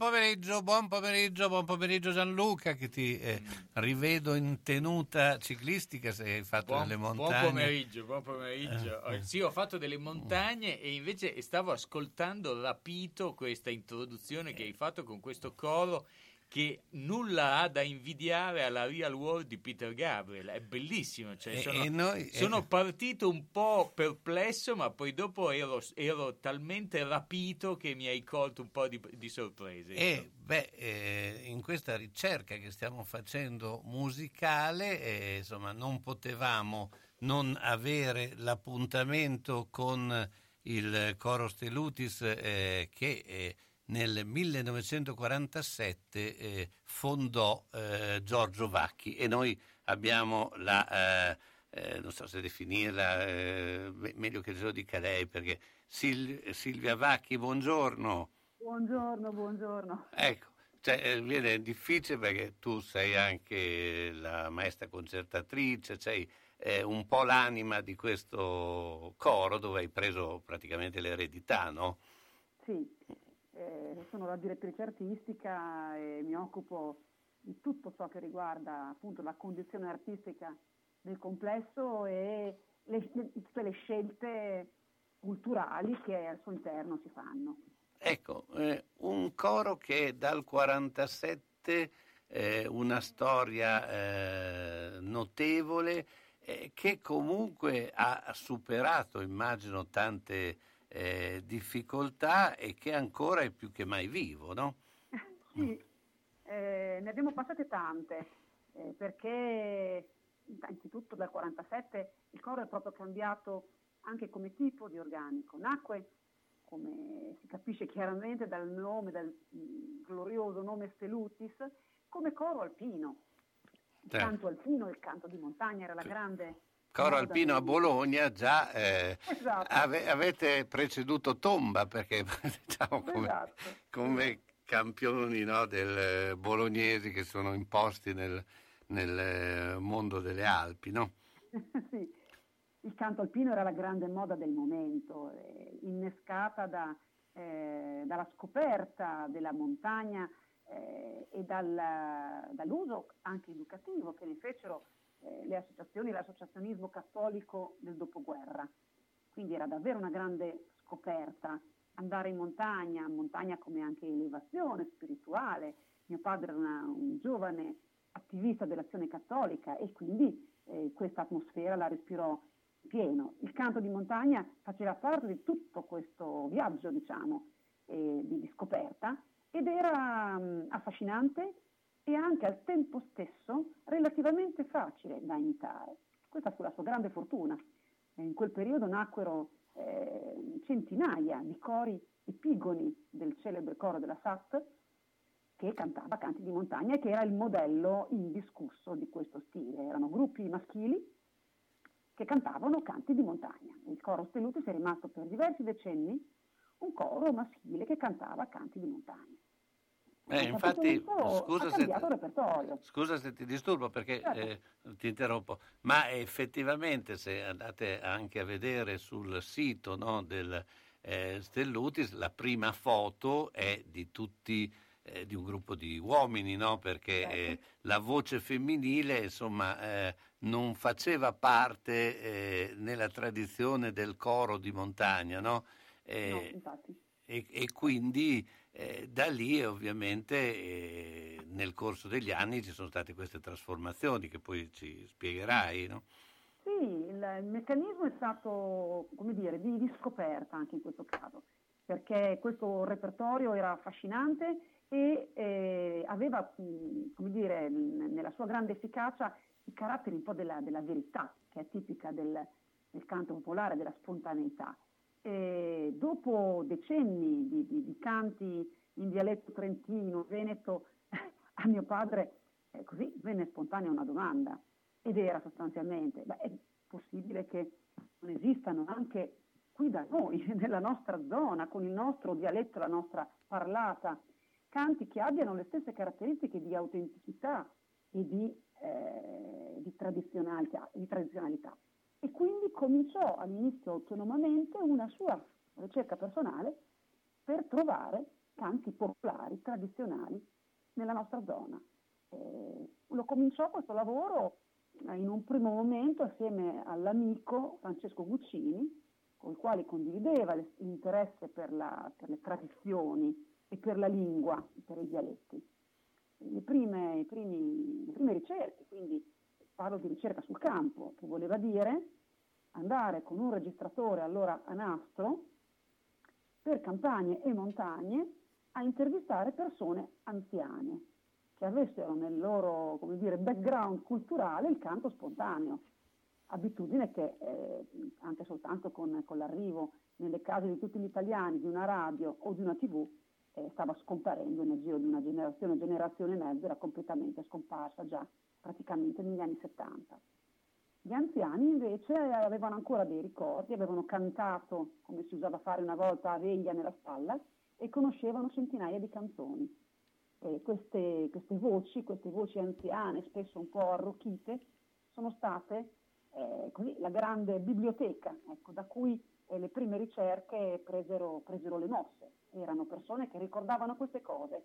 Pomeriggio, buon pomeriggio, buon pomeriggio Gianluca che ti eh, rivedo in tenuta ciclistica se hai fatto Buon, delle buon montagne. pomeriggio, buon pomeriggio. Eh, eh. Sì, ho fatto delle montagne e invece stavo ascoltando rapito questa introduzione che hai fatto con questo coro che nulla ha da invidiare alla Real World di Peter Gabriel. È bellissimo. Cioè, E- sono, e noi- sono eh. partito un po' perplesso, ma poi dopo ero, ero talmente rapito che mi hai colto un po' di, di sorprese. E beh, eh, in questa ricerca che stiamo facendo musicale, eh, insomma, non potevamo non avere l'appuntamento con il Coro Stelutis eh, che eh, nel 1947 eh, fondò eh, Giorgio Vacchi e noi abbiamo la, eh, eh, non so se definirla, eh, me- meglio che se lo dica lei perché Sil- Silvia Vacchi, buongiorno. Buongiorno, buongiorno. Ecco, cioè, eh, viene difficile perché tu sei anche la maestra concertatrice, sei un po' l'anima di questo coro dove hai preso praticamente l'eredità, no? Sì, eh, sono la direttrice artistica e mi occupo di tutto ciò che riguarda appunto la condizione artistica del complesso e le- tutte le scelte culturali che al suo interno si fanno. Ecco, eh, un coro che dal 47 eh, una storia eh, notevole eh, che comunque ha superato, immagino, tante eh, difficoltà e che ancora è più che mai vivo, no? Sì, eh, ne abbiamo passate tante, eh, perché innanzitutto dal 47 il coro è proprio cambiato anche come tipo di organico. Nacque, come si capisce chiaramente dal nome, dal mm, glorioso nome Stelutis, come coro alpino. Il certo. canto alpino, il canto di montagna era la grande Coro Alpino a Bologna già eh, esatto. ave, avete preceduto Tomba perché diciamo come, esatto. come campioni no, del bolognesi che sono imposti nel, nel mondo delle Alpi. No? sì, il canto alpino era la grande moda del momento, eh, innescata da, eh, dalla scoperta della montagna eh, e dal, dall'uso anche educativo che ne fecero eh, le associazioni, l'associazionismo cattolico del dopoguerra. Quindi era davvero una grande scoperta andare in montagna, montagna come anche elevazione spirituale. Mio padre era una, un giovane attivista dell'azione cattolica e quindi eh, questa atmosfera la respirò pieno. Il canto di montagna faceva parte di tutto questo viaggio, diciamo, eh, di, di, scoperta ed era mh, affascinante e anche al tempo stesso relativamente facile da imitare. Questa fu la sua grande fortuna. In quel periodo nacquero eh, centinaia di cori epigoni del celebre coro della SAT che cantava canti di montagna e che era il modello indiscusso di questo stile. Erano gruppi maschili che cantavano canti di montagna. Il coro Stellutis è rimasto per diversi decenni un coro maschile che cantava canti di montagna. Eh, infatti, scusa se, scusa se, ti disturbo perché certo. eh, ti interrompo, ma effettivamente se andate anche a vedere sul sito no, del eh, Stellutis, la prima foto è di tutti eh, di un gruppo di uomini, no? perché certo. eh, la voce femminile insomma, eh, non faceva parte eh, nella tradizione del coro di montagna. No? Eh, no, e, e, quindi eh, da lì ovviamente eh, nel corso degli anni ci sono state queste trasformazioni che poi ci spiegherai, no? Sì, il, il, meccanismo è stato, come dire, di, di, scoperta anche in questo caso, perché questo repertorio era affascinante e eh, aveva, come dire, nella sua grande efficacia i caratteri un po' della, della verità, che è tipica del, del canto popolare, della spontaneità. E dopo decenni di, di, di, canti in dialetto trentino, veneto, a mio padre eh, così venne spontanea una domanda. Ed era sostanzialmente, beh, è possibile che non esistano anche qui da noi, nella nostra zona, con il nostro dialetto, la nostra parlata, canti che abbiano le stesse caratteristiche di autenticità e di, eh, di, tradizionalità, di tradizionalità e quindi cominciò all'inizio autonomamente una sua ricerca personale per trovare canti popolari, tradizionali nella nostra zona. Eh, lo cominciò questo lavoro eh, in un primo momento assieme all'amico Francesco Guccini, con il quale condivideva l'interesse per, la, per le tradizioni e per la lingua, per i dialetti. Le prime, primi, le prime ricerche, quindi parlo di ricerca sul campo, che voleva dire andare con un registratore allora a nastro per campagne e montagne a intervistare persone anziane che avessero nel loro dire, background culturale il canto spontaneo, abitudine che eh, anche soltanto con, con, l'arrivo nelle case di tutti gli italiani di una radio o di una tv eh, stava scomparendo nel giro di una generazione, generazione e mezzo, era completamente scomparsa già praticamente negli anni 70. Gli anziani invece avevano ancora dei ricordi, avevano cantato, come si usava fare una volta, a veglia nella stalla e conoscevano centinaia di canzoni. Queste, queste voci, queste voci anziane, spesso un po' arrocchite, sono state eh, così, la grande biblioteca, ecco, da cui eh, le prime ricerche presero, presero le mosse. Erano persone che ricordavano queste cose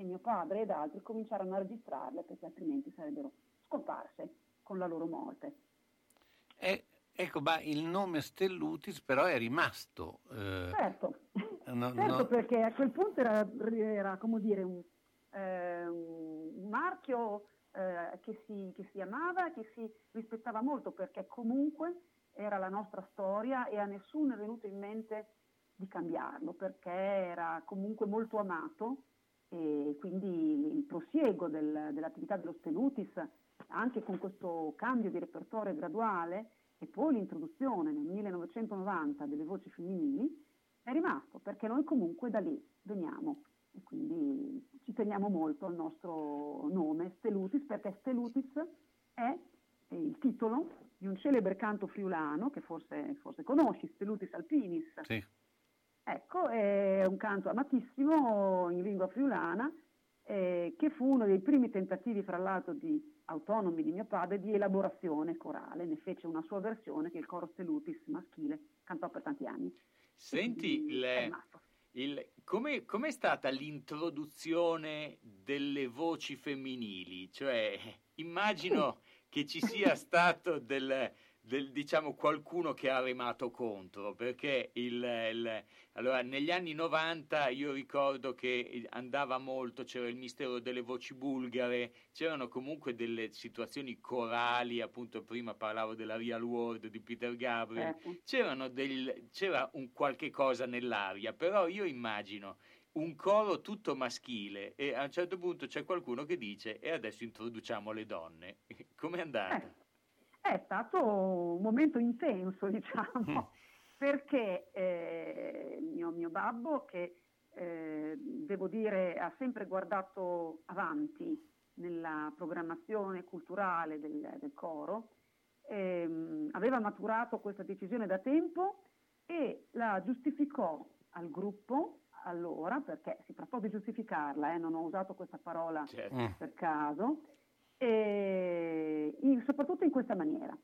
e mio padre ed altri cominciarono a registrarle perché altrimenti sarebbero scomparse con la loro morte. Eh, ecco, ma il nome Stellutis però è rimasto. Eh, certo, no, certo no. perché a quel punto era, era come dire, un, eh, un marchio eh, che che si, che si amava, che si rispettava molto, perché comunque era la nostra storia e a nessuno è venuto in mente di cambiarlo, perché era comunque molto amato e quindi il prosieguo del, dell'attività dello Stelutis, anche con questo cambio di repertorio graduale e poi l'introduzione nel 1990 delle voci femminili, è rimasto, perché noi comunque da lì veniamo e quindi ci teniamo molto al nostro nome, Stelutis, perché Stelutis è il titolo di un celebre canto friulano che forse, forse conosci, Stelutis Alpinis. Sì. Ecco, è un canto amatissimo in lingua friulana eh, che fu uno dei primi tentativi, fra l'altro, di autonomi di mio padre di elaborazione corale. Ne fece una sua versione che il coro Stelutis maschile cantò per tanti anni. Senti, come è stata l'introduzione delle voci femminili? Cioè, immagino che ci sia stato del, del, diciamo, qualcuno che ha remato contro, perché il, il, allora, negli anni 90 io ricordo che andava molto, c'era il mistero delle voci bulgare, c'erano comunque delle situazioni corali, appunto prima parlavo della Real World di Peter Gabriel, ecco. del, c'era un qualche cosa nell'aria, però io immagino un coro tutto maschile e a un certo punto c'è qualcuno che dice e adesso introduciamo le donne. Com'è andata? Eh è stato un momento intenso, diciamo, perché eh, mio, mio, babbo, che eh, devo dire ha sempre guardato avanti nella programmazione culturale del, del coro, ehm, aveva maturato questa decisione da tempo e la giustificò al gruppo allora, perché si trattò di giustificarla, eh, non ho usato questa parola certo. per caso, e in, soprattutto in questa maniera.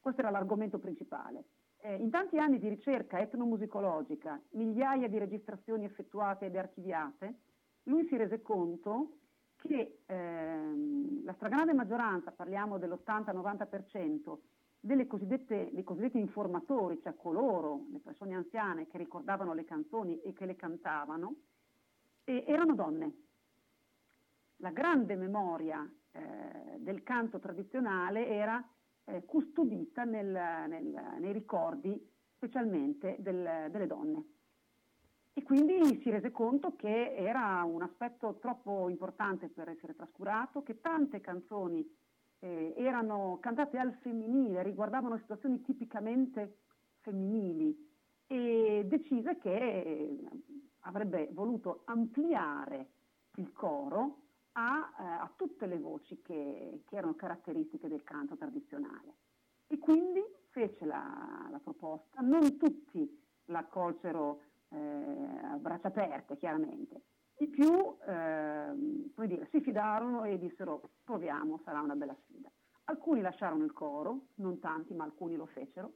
Questo era l'argomento principale. Eh, in tanti anni di ricerca etnomusicologica, migliaia di registrazioni effettuate ed archiviate, lui si rese conto che ehm, la stragrande maggioranza, parliamo dell'80-90%, delle cosiddette, dei cosiddetti informatori, cioè coloro, le persone anziane che ricordavano le canzoni e che le cantavano, eh, erano donne. La grande memoria eh, del canto tradizionale era eh, custodita nel, nel, nei ricordi specialmente del, delle donne. E quindi si rese conto che era un aspetto troppo importante per essere trascurato, che tante canzoni eh, erano cantate al femminile, riguardavano situazioni tipicamente femminili e decise che avrebbe voluto ampliare il coro a, eh, a tutte le voci che, che, erano caratteristiche del canto tradizionale. E quindi fece la, la proposta, non tutti la accolsero eh, a braccia aperte, chiaramente. I più eh, dire, si fidarono e dissero proviamo, sarà una bella sfida. Alcuni lasciarono il coro, non tanti, ma alcuni lo fecero,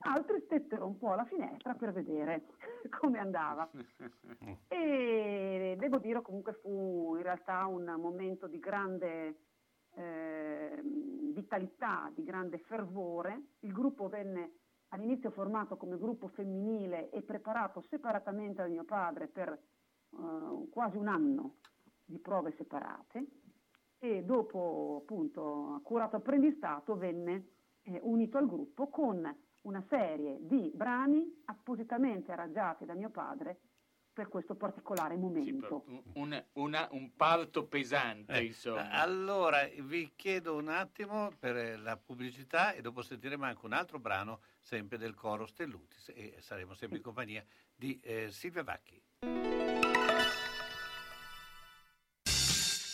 altri stettero un po' alla finestra per vedere come andava. E devo dire comunque fu in realtà un momento di grande eh, vitalità, di grande fervore. Il gruppo venne all'inizio formato come gruppo femminile e preparato separatamente da mio padre per eh, quasi un anno di prove separate e dopo appunto accurato apprendistato venne eh, unito al gruppo con una serie di brani appositamente arrangiati da mio padre per questo particolare momento. Sì, un, una, un, parto pesante, eh, insomma. Allora, vi chiedo un attimo per la pubblicità e dopo sentiremo anche un altro brano, sempre del coro Stellutis, e saremo sempre in compagnia di eh, Silvia Vacchi.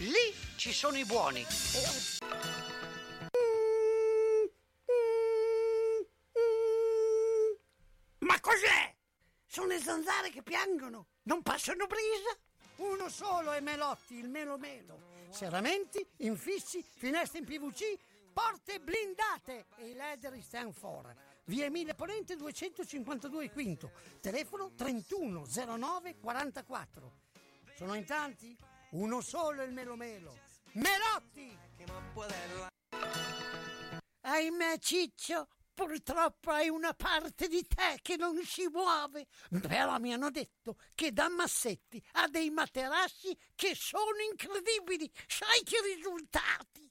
Lì ci sono i buoni. Ma cos'è? Sono le zanzare che piangono, non passano brisa. Uno solo è Melotti, il Melo Melo. Serramenti, infissi, finestre in PVC, porte blindate e i leder stand for. Via Emile Ponente 252 Quinto, telefono 3109 44. Sono in tanti? Uno solo il melo melo. Melotti! Ahimè Ciccio, purtroppo hai una parte di te che non si muove. Però mi hanno detto che da Massetti ha dei materassi che sono incredibili. Sai che risultati?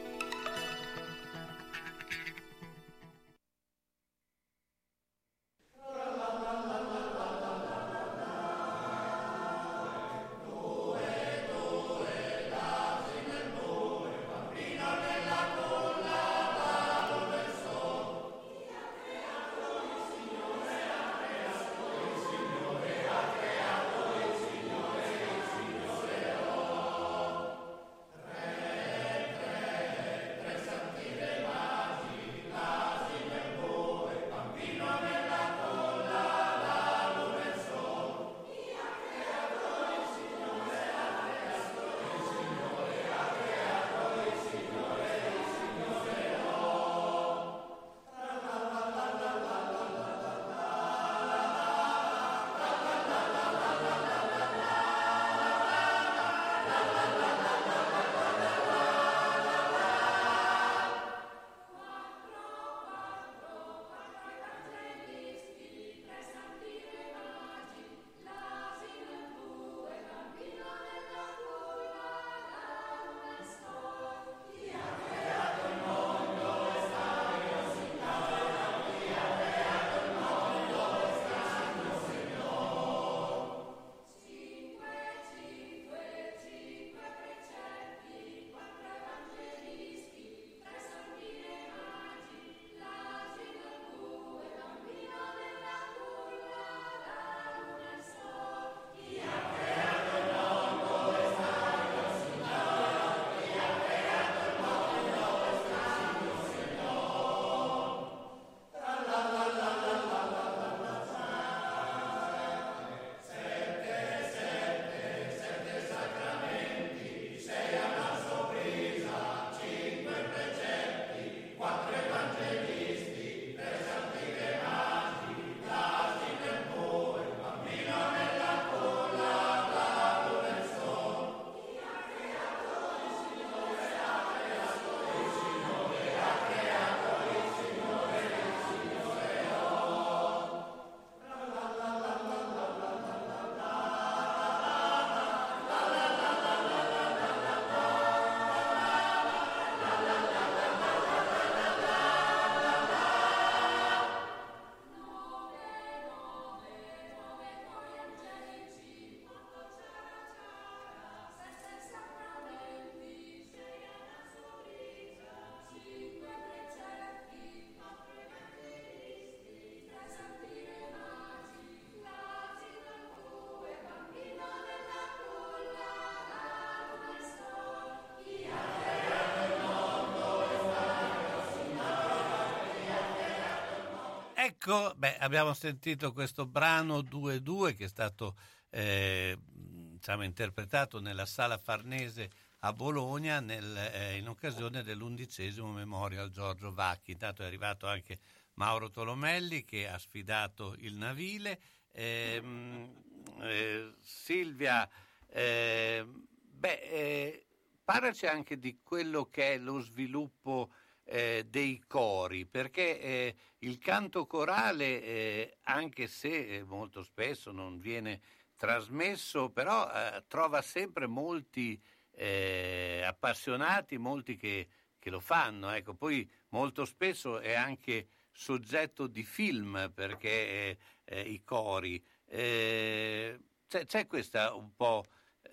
Ecco, beh, abbiamo sentito questo brano 2-2 che è stato eh, diciamo, interpretato nella Sala Farnese a Bologna nel, eh, in occasione dell'undicesimo Memorial Giorgio Vacchi. Intanto è arrivato anche Mauro Tolomelli che ha sfidato il Navile. Ehm, eh, Silvia, eh, beh, eh, parlaci anche di quello che è lo sviluppo eh, dei cori, perché eh, il canto corale, eh, anche se eh, molto spesso non viene trasmesso, però eh, trova sempre molti eh, appassionati, molti che, che, lo fanno. Ecco. Poi molto spesso è anche soggetto di film, perché i cori. C'è, c'è, questa un po'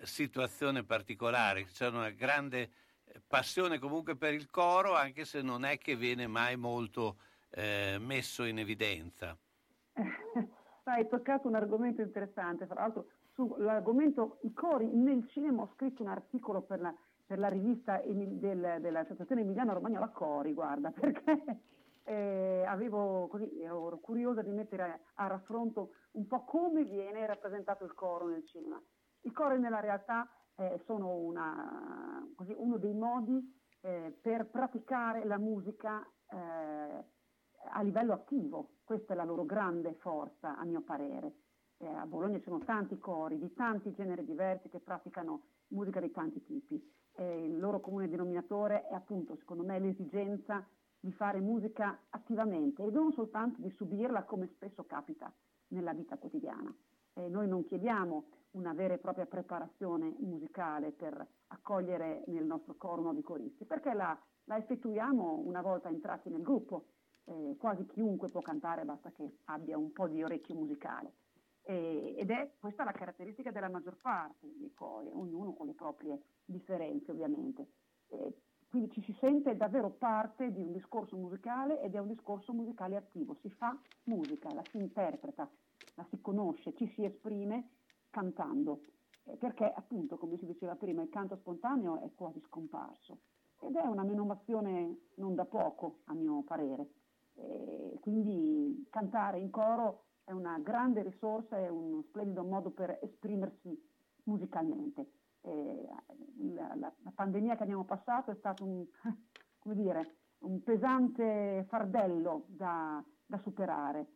situazione particolare, c'è una grande passione comunque per il coro, anche se non è che viene mai molto eh, messo in evidenza? Hai toccato un argomento interessante, fra l'altro sull'argomento i cori nel cinema ho scritto un articolo per la, per la rivista Emil, del, dell'Associazione Emiliano Romagnola Cori, guarda, perché eh, avevo così, ero curiosa di mettere a, a, raffronto un po' come viene rappresentato il coro nel cinema. I cori nella realtà eh, sono una, così, uno dei modi eh, per praticare la musica eh, a livello attivo, questa è la loro grande forza a mio parere. Eh, a Bologna ci sono tanti cori di tanti generi diversi che praticano musica di tanti tipi. Il loro comune denominatore è appunto, secondo me, l'esigenza di fare musica attivamente e non soltanto di subirla come spesso capita nella vita quotidiana. Eh, noi non chiediamo una vera e propria preparazione musicale per accogliere nel nostro coro nuovi coristi, perché la, la effettuiamo una volta entrati nel gruppo. Eh, quasi chiunque può cantare, basta che abbia un po' di orecchio musicale. Eh, ed è questa la caratteristica della maggior parte dei cori, ognuno con le proprie differenze ovviamente. Eh, quindi ci si sente davvero parte di un discorso musicale ed è un discorso musicale attivo, si fa musica, la si interpreta, la si conosce, ci si esprime cantando, eh, perché appunto, come si diceva prima, il canto spontaneo è quasi scomparso ed è una menomazione non da poco, a mio parere. Eh, quindi cantare in coro è una grande risorsa, è uno splendido modo per esprimersi musicalmente. Eh, la, la, la, pandemia che abbiamo passato è stato un, dire, un pesante fardello da, da superare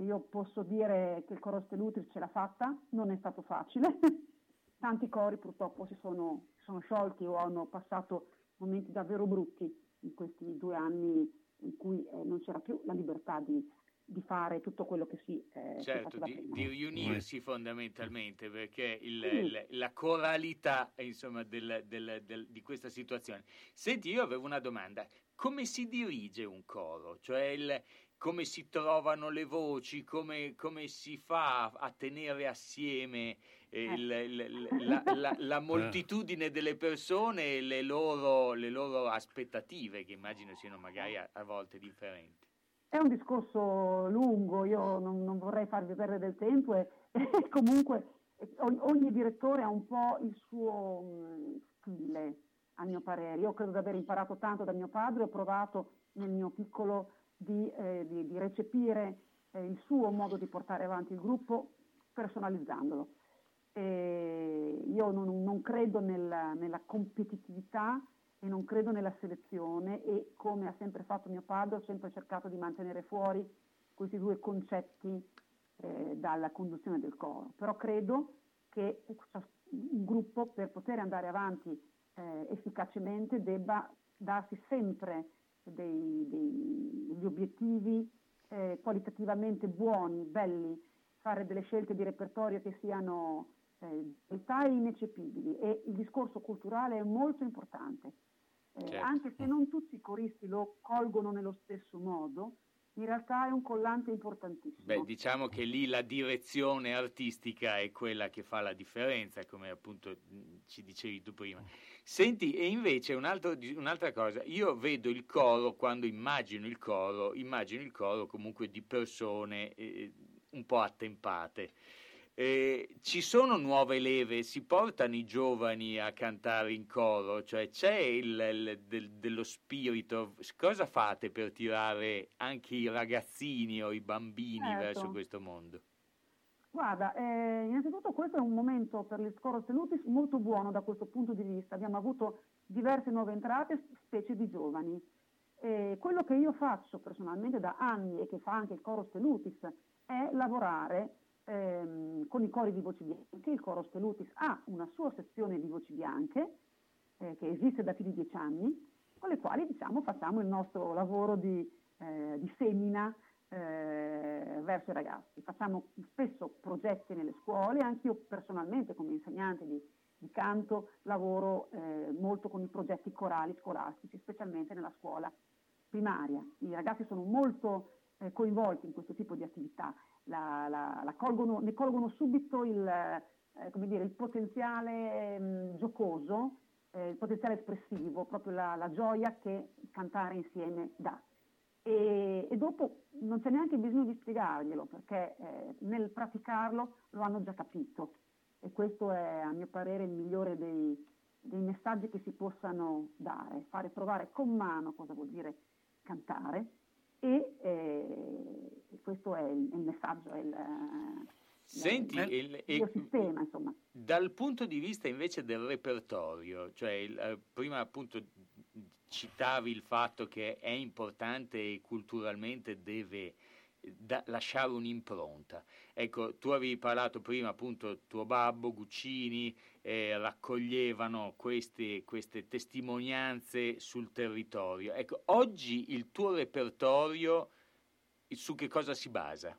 io posso dire che il coro Stellutri ce l'ha fatta, non è stato facile. Tanti cori purtroppo si sono, sono, sciolti o hanno passato momenti davvero brutti in questi due anni in cui eh, non c'era più la libertà di, di fare tutto quello che si eh, certo, di, di, riunirsi fondamentalmente perché il, sì. il, la coralità insomma, del, del, del, di questa situazione. Senti, io avevo una domanda, come si dirige un coro? Cioè il, come si trovano le voci, come, come si fa a tenere assieme eh, il, il, la, la, la, moltitudine delle persone e le loro, le loro aspettative, che immagino siano magari a, a, volte differenti. È un discorso lungo, io non, non vorrei farvi perdere del tempo e, e comunque ogni, ogni, direttore ha un po' il suo mh, stile, a mio parere. Io credo di aver imparato tanto da mio padre, ho provato nel mio piccolo di, eh, di, di recepire eh, il suo modo di portare avanti il gruppo personalizzandolo. E io non, non credo nella, nella, competitività e non credo nella selezione e come ha sempre fatto mio padre ho sempre cercato di mantenere fuori questi due concetti eh, dalla conduzione del coro. Però credo che un gruppo per poter andare avanti eh, efficacemente debba darsi sempre dei, dei, degli obiettivi eh, qualitativamente buoni, belli, fare delle scelte di repertorio che siano eh, realtà ineccepibili e il discorso culturale è molto importante. Eh, certo. Anche se non tutti i coristi lo colgono nello stesso modo, in realtà è un collante importantissimo. Beh, diciamo che lì la direzione artistica è quella che fa la differenza, come appunto ci dicevi tu prima. Senti, e invece un altro, un'altra cosa, io vedo il coro, quando immagino il coro, immagino il coro comunque di persone eh, un po' attempate. Eh, ci sono nuove leve, si portano i giovani a cantare in coro, cioè c'è il, il, del, dello spirito. Cosa fate per tirare anche i ragazzini o i bambini certo. verso questo mondo? Guarda, eh, innanzitutto questo è un momento per il coro Tenutis molto buono da questo punto di vista. Abbiamo avuto diverse nuove entrate, specie di giovani. Eh, quello che io faccio personalmente da anni e che fa anche il coro Stelutis è lavorare ehm, con i cori di voci bianche. Il coro Stelutis ha una sua sezione di voci bianche eh, che esiste da più di dieci anni, con le quali diciamo, facciamo il nostro lavoro di, eh, di semina eh, verso i ragazzi. Facciamo spesso progetti nelle scuole, anche io personalmente come insegnante di, di canto lavoro eh, molto con i progetti corali scolastici, specialmente nella scuola primaria. I ragazzi sono molto eh, coinvolti in questo tipo di attività la, la, la colgono, ne colgono subito il, eh, dire, il potenziale mh, mm, giocoso, eh, il potenziale espressivo, proprio la, gioia che cantare insieme dà. E, ed dopo non c'è neanche bisogno di spiegarglielo perché eh, nel praticarlo lo hanno già capito e questo è a mio parere il migliore dei, dei messaggi che si possano dare, fare provare con mano cosa vuol dire cantare e eh, questo è il, il messaggio, è il, Senti, il, il, il sistema, insomma. Dal punto di vista invece del repertorio, cioè eh, prima appunto citavi il fatto che è importante e culturalmente deve da, lasciare un'impronta. Ecco, tu avevi parlato prima appunto tuo babbo, Guccini, eh, raccoglievano queste, queste, testimonianze sul territorio. Ecco, oggi il tuo repertorio su che cosa si basa?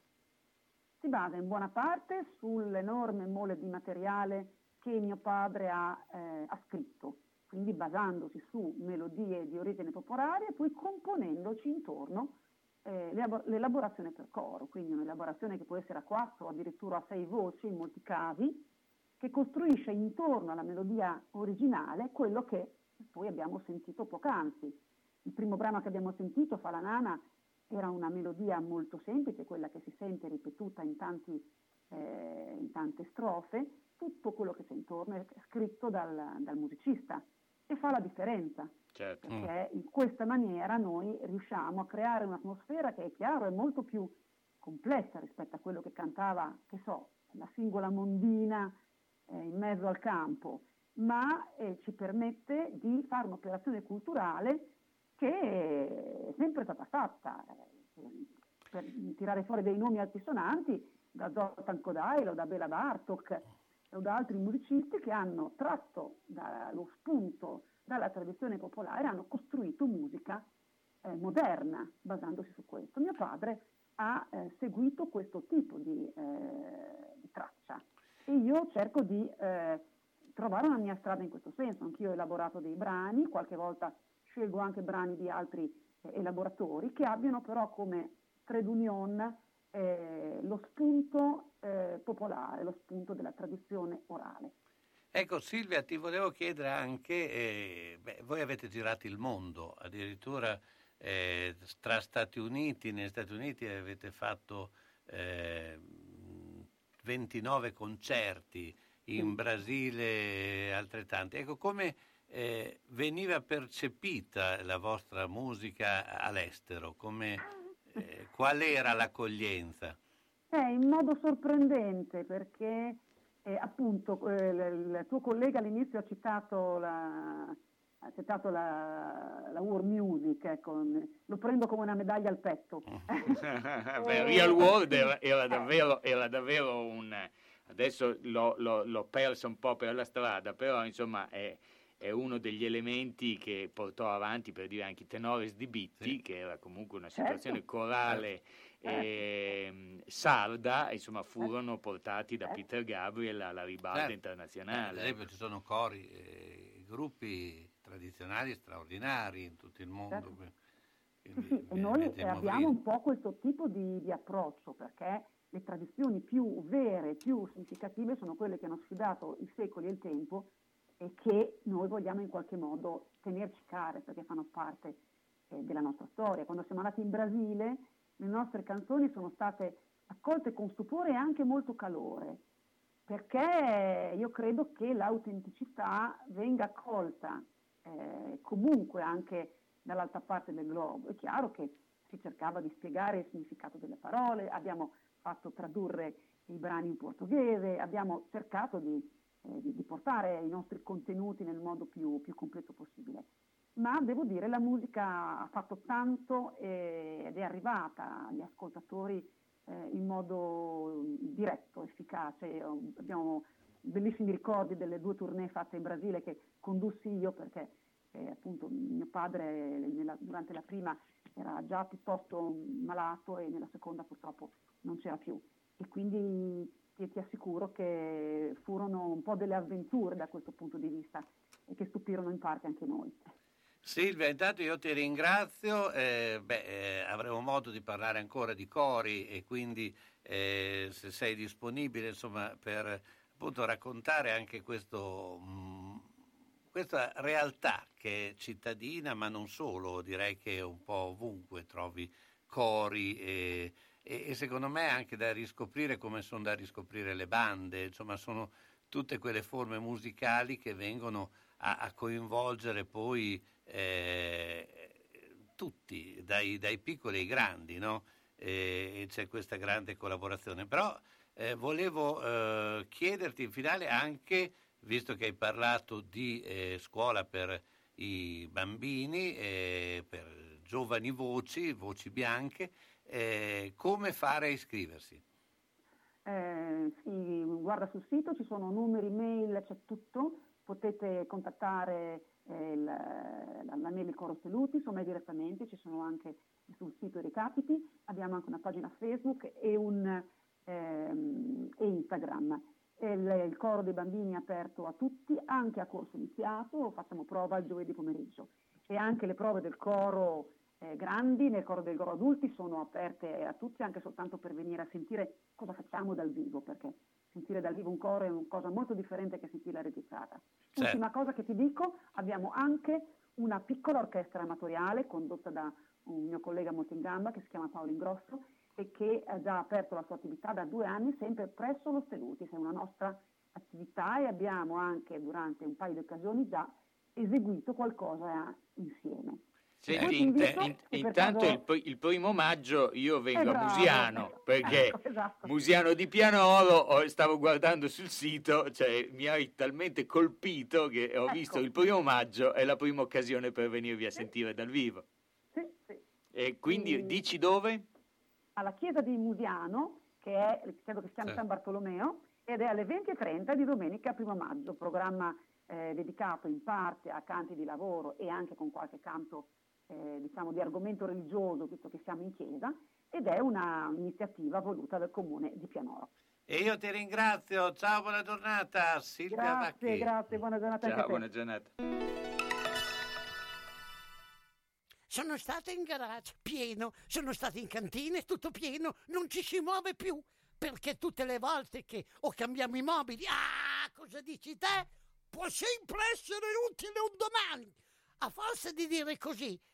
Si basa in buona parte sull'enorme mole di materiale che mio padre ha, eh, ha scritto, quindi basandosi su melodie di origine popolare e poi componendoci intorno eh, l'elaborazione per coro, quindi un'elaborazione che può essere a quattro o addirittura a sei voci in molti casi, che costruisce intorno alla melodia originale quello che poi abbiamo sentito poc'anzi. Il primo brano che abbiamo sentito, Fa la nana, era una melodia molto semplice, quella che si sente ripetuta in, tanti, eh, in tante strofe, tutto quello che c'è intorno è scritto dal, dal musicista e fa la differenza. Certo. Perché in questa maniera noi riusciamo a creare un'atmosfera che è chiaro, è molto più complessa rispetto a quello che cantava, che so, la singola mondina eh, in mezzo al campo, ma eh, ci permette di fare un'operazione culturale che è sempre stata fatta. Eh, per tirare fuori dei nomi altisonanti, da Zoltan Kodailo, da Bela Bartok o da altri musicisti che hanno tratto dallo spunto dalla tradizione popolare hanno costruito musica eh, moderna basandosi su questo. Mio padre ha eh, seguito questo tipo di, eh, di, traccia e io cerco di eh, trovare una mia strada in questo senso. Anch'io ho elaborato dei brani, qualche volta scelgo anche brani di altri eh, elaboratori che abbiano però come trade union eh, lo spunto popolare, lo spunto della tradizione orale. Ecco Silvia, ti volevo chiedere anche, eh, beh, voi avete girato il mondo, addirittura eh, tra Stati Uniti, negli Stati Uniti avete fatto eh, 29 concerti, in Brasile altrettanti. Ecco, come eh, veniva percepita la vostra musica all'estero? Come, eh, qual era l'accoglienza? Eh, in modo sorprendente perché eh, appunto, eh, il tuo collega all'inizio ha citato la, ha citato la, la War Music, ecco, lo prendo come una medaglia al petto. Beh, Real World era, era, davvero, era davvero un... Adesso l'ho, l'ho, l'ho, perso un po' per la strada, però insomma è, è, uno degli elementi che portò avanti, per dire anche i Tenores di Bitti, sì. che era comunque una situazione certo. corale eh, sarda, insomma, furono portati da Peter Gabriel alla ribalta certo. internazionale. Per esempio ci sono cori, eh, gruppi tradizionali straordinari in tutto il mondo. Certo. Quindi, sì, sì. e noi abbiamo un po' questo tipo di, di, approccio perché le tradizioni più vere, più significative sono quelle che hanno sfidato i secoli e il tempo e che noi vogliamo in qualche modo tenerci care perché fanno parte eh, della nostra storia. Quando siamo andati in Brasile le nostre canzoni sono state accolte con stupore e anche molto calore, perché io credo che l'autenticità venga accolta eh, comunque anche dall'altra parte del globo. È chiaro che si cercava di spiegare il significato delle parole, abbiamo fatto tradurre i brani in portoghese, abbiamo cercato di, di, di portare i nostri contenuti nel modo più, più completo possibile ma devo dire la musica ha fatto tanto ed è arrivata agli ascoltatori eh, in modo diretto, efficace. Abbiamo bellissimi ricordi delle due tournée fatte in Brasile che condussi io perché eh, appunto mio padre nella, durante la prima era già piuttosto malato e nella seconda purtroppo non c'era più e quindi ti, ti assicuro che furono un po' delle avventure da questo punto di vista e che stupirono in parte anche noi. Silvia, intanto io ti ringrazio, eh, beh, eh, avremo modo di parlare ancora di cori e quindi eh, se sei disponibile insomma, per appunto, raccontare anche questo, mh, mm, questa realtà che è cittadina, ma non solo, direi che un po' ovunque trovi cori e, e, e, secondo me anche da riscoprire come sono da riscoprire le bande, insomma sono tutte quelle forme musicali che vengono a, a coinvolgere poi eh, tutti, dai, dai, piccoli ai grandi, no? e c'è questa grande collaborazione. Però eh, volevo eh, chiederti in finale anche, visto che hai parlato di eh, scuola per i bambini, eh, per giovani voci, voci bianche, eh, come fare a iscriversi? Eh, sì, guarda sul sito, ci sono numeri, mail, c'è tutto, potete contattare eh, la, la, mail del Coro Steluti, insomma direttamente, ci sono anche sul sito i recapiti, abbiamo anche una pagina Facebook e, un, ehm, e Instagram. Il, il, coro dei bambini è aperto a tutti, anche a corso iniziato, facciamo prova il giovedì pomeriggio e anche le prove del coro eh, grandi, nel coro del coro adulti sono aperte a tutti anche soltanto per venire a sentire cosa facciamo dal vivo, perché sentire dal vivo un coro è una cosa molto differente che sentire registrata. Certo. Ultima cosa che ti dico, abbiamo anche una piccola orchestra amatoriale condotta da un mio collega molto in gamba che si chiama Paolo Ingrosso e che ha già aperto la sua attività da due anni sempre presso lo Stelutis, è una nostra attività e abbiamo anche durante un paio di occasioni già eseguito qualcosa insieme. Senti, in, in, intanto il, il, primo maggio io vengo a Musiano perché ecco, esatto. Musiano di Pianoro stavo guardando sul sito, cioè, mi ha talmente colpito che ho ecco. visto il primo maggio è la prima occasione per venirvi a sentire dal vivo. Sì, sì. E quindi e... dici dove? Alla chiesa di Musiano, che è, credo che si chiama sì. San Bartolomeo, ed è alle 20.30 di domenica 1 maggio, programma eh, dedicato in parte a canti di lavoro e anche con qualche canto eh, diciamo, di argomento religioso, visto che siamo in chiesa, ed è un'iniziativa voluta dal comune di Pianoro. E io ti ringrazio, ciao, buona giornata, Silvia Grazie, Vacchi. grazie, buona giornata ciao, buona giornata. Sono stata in garage, pieno, sono stata in cantina, tutto pieno, non ci si muove più, perché tutte le volte che o cambiamo i mobili, ah, cosa dici te? Può sempre essere utile un domani. A forza di dire così,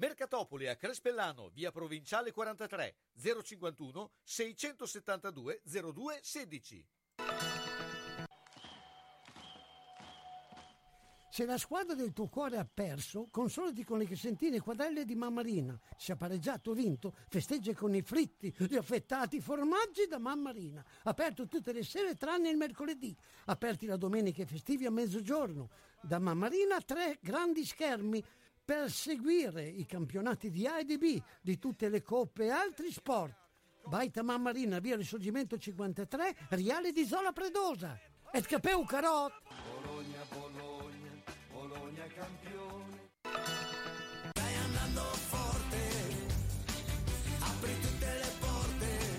Mercatopoli a Crespellano, via Provinciale 43, 051 672 02 16. Se la squadra del tuo cuore ha perso, consolati con le crescentine quadrelle di Mammarina. Se ha pareggiato o vinto, festeggia con i fritti, gli affettati formaggi da Mammarina. Aperto tutte le sere tranne il mercoledì. Aperti la domenica e festivi a mezzogiorno. Da Mammarina tre grandi schermi per seguire i campionati di A e di B di tutte le coppe e altri sport. Baita Mammarina, via Risorgimento 53, Riale di Zola Predosa. Et capeu carot! Bologna, Bologna,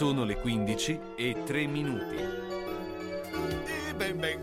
Sono le 15 e 3 minuti. Ben ben,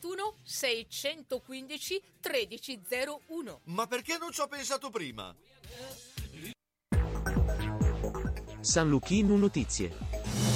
615 1301. Ma perché non ci ho pensato prima? San Lucchino Notizie.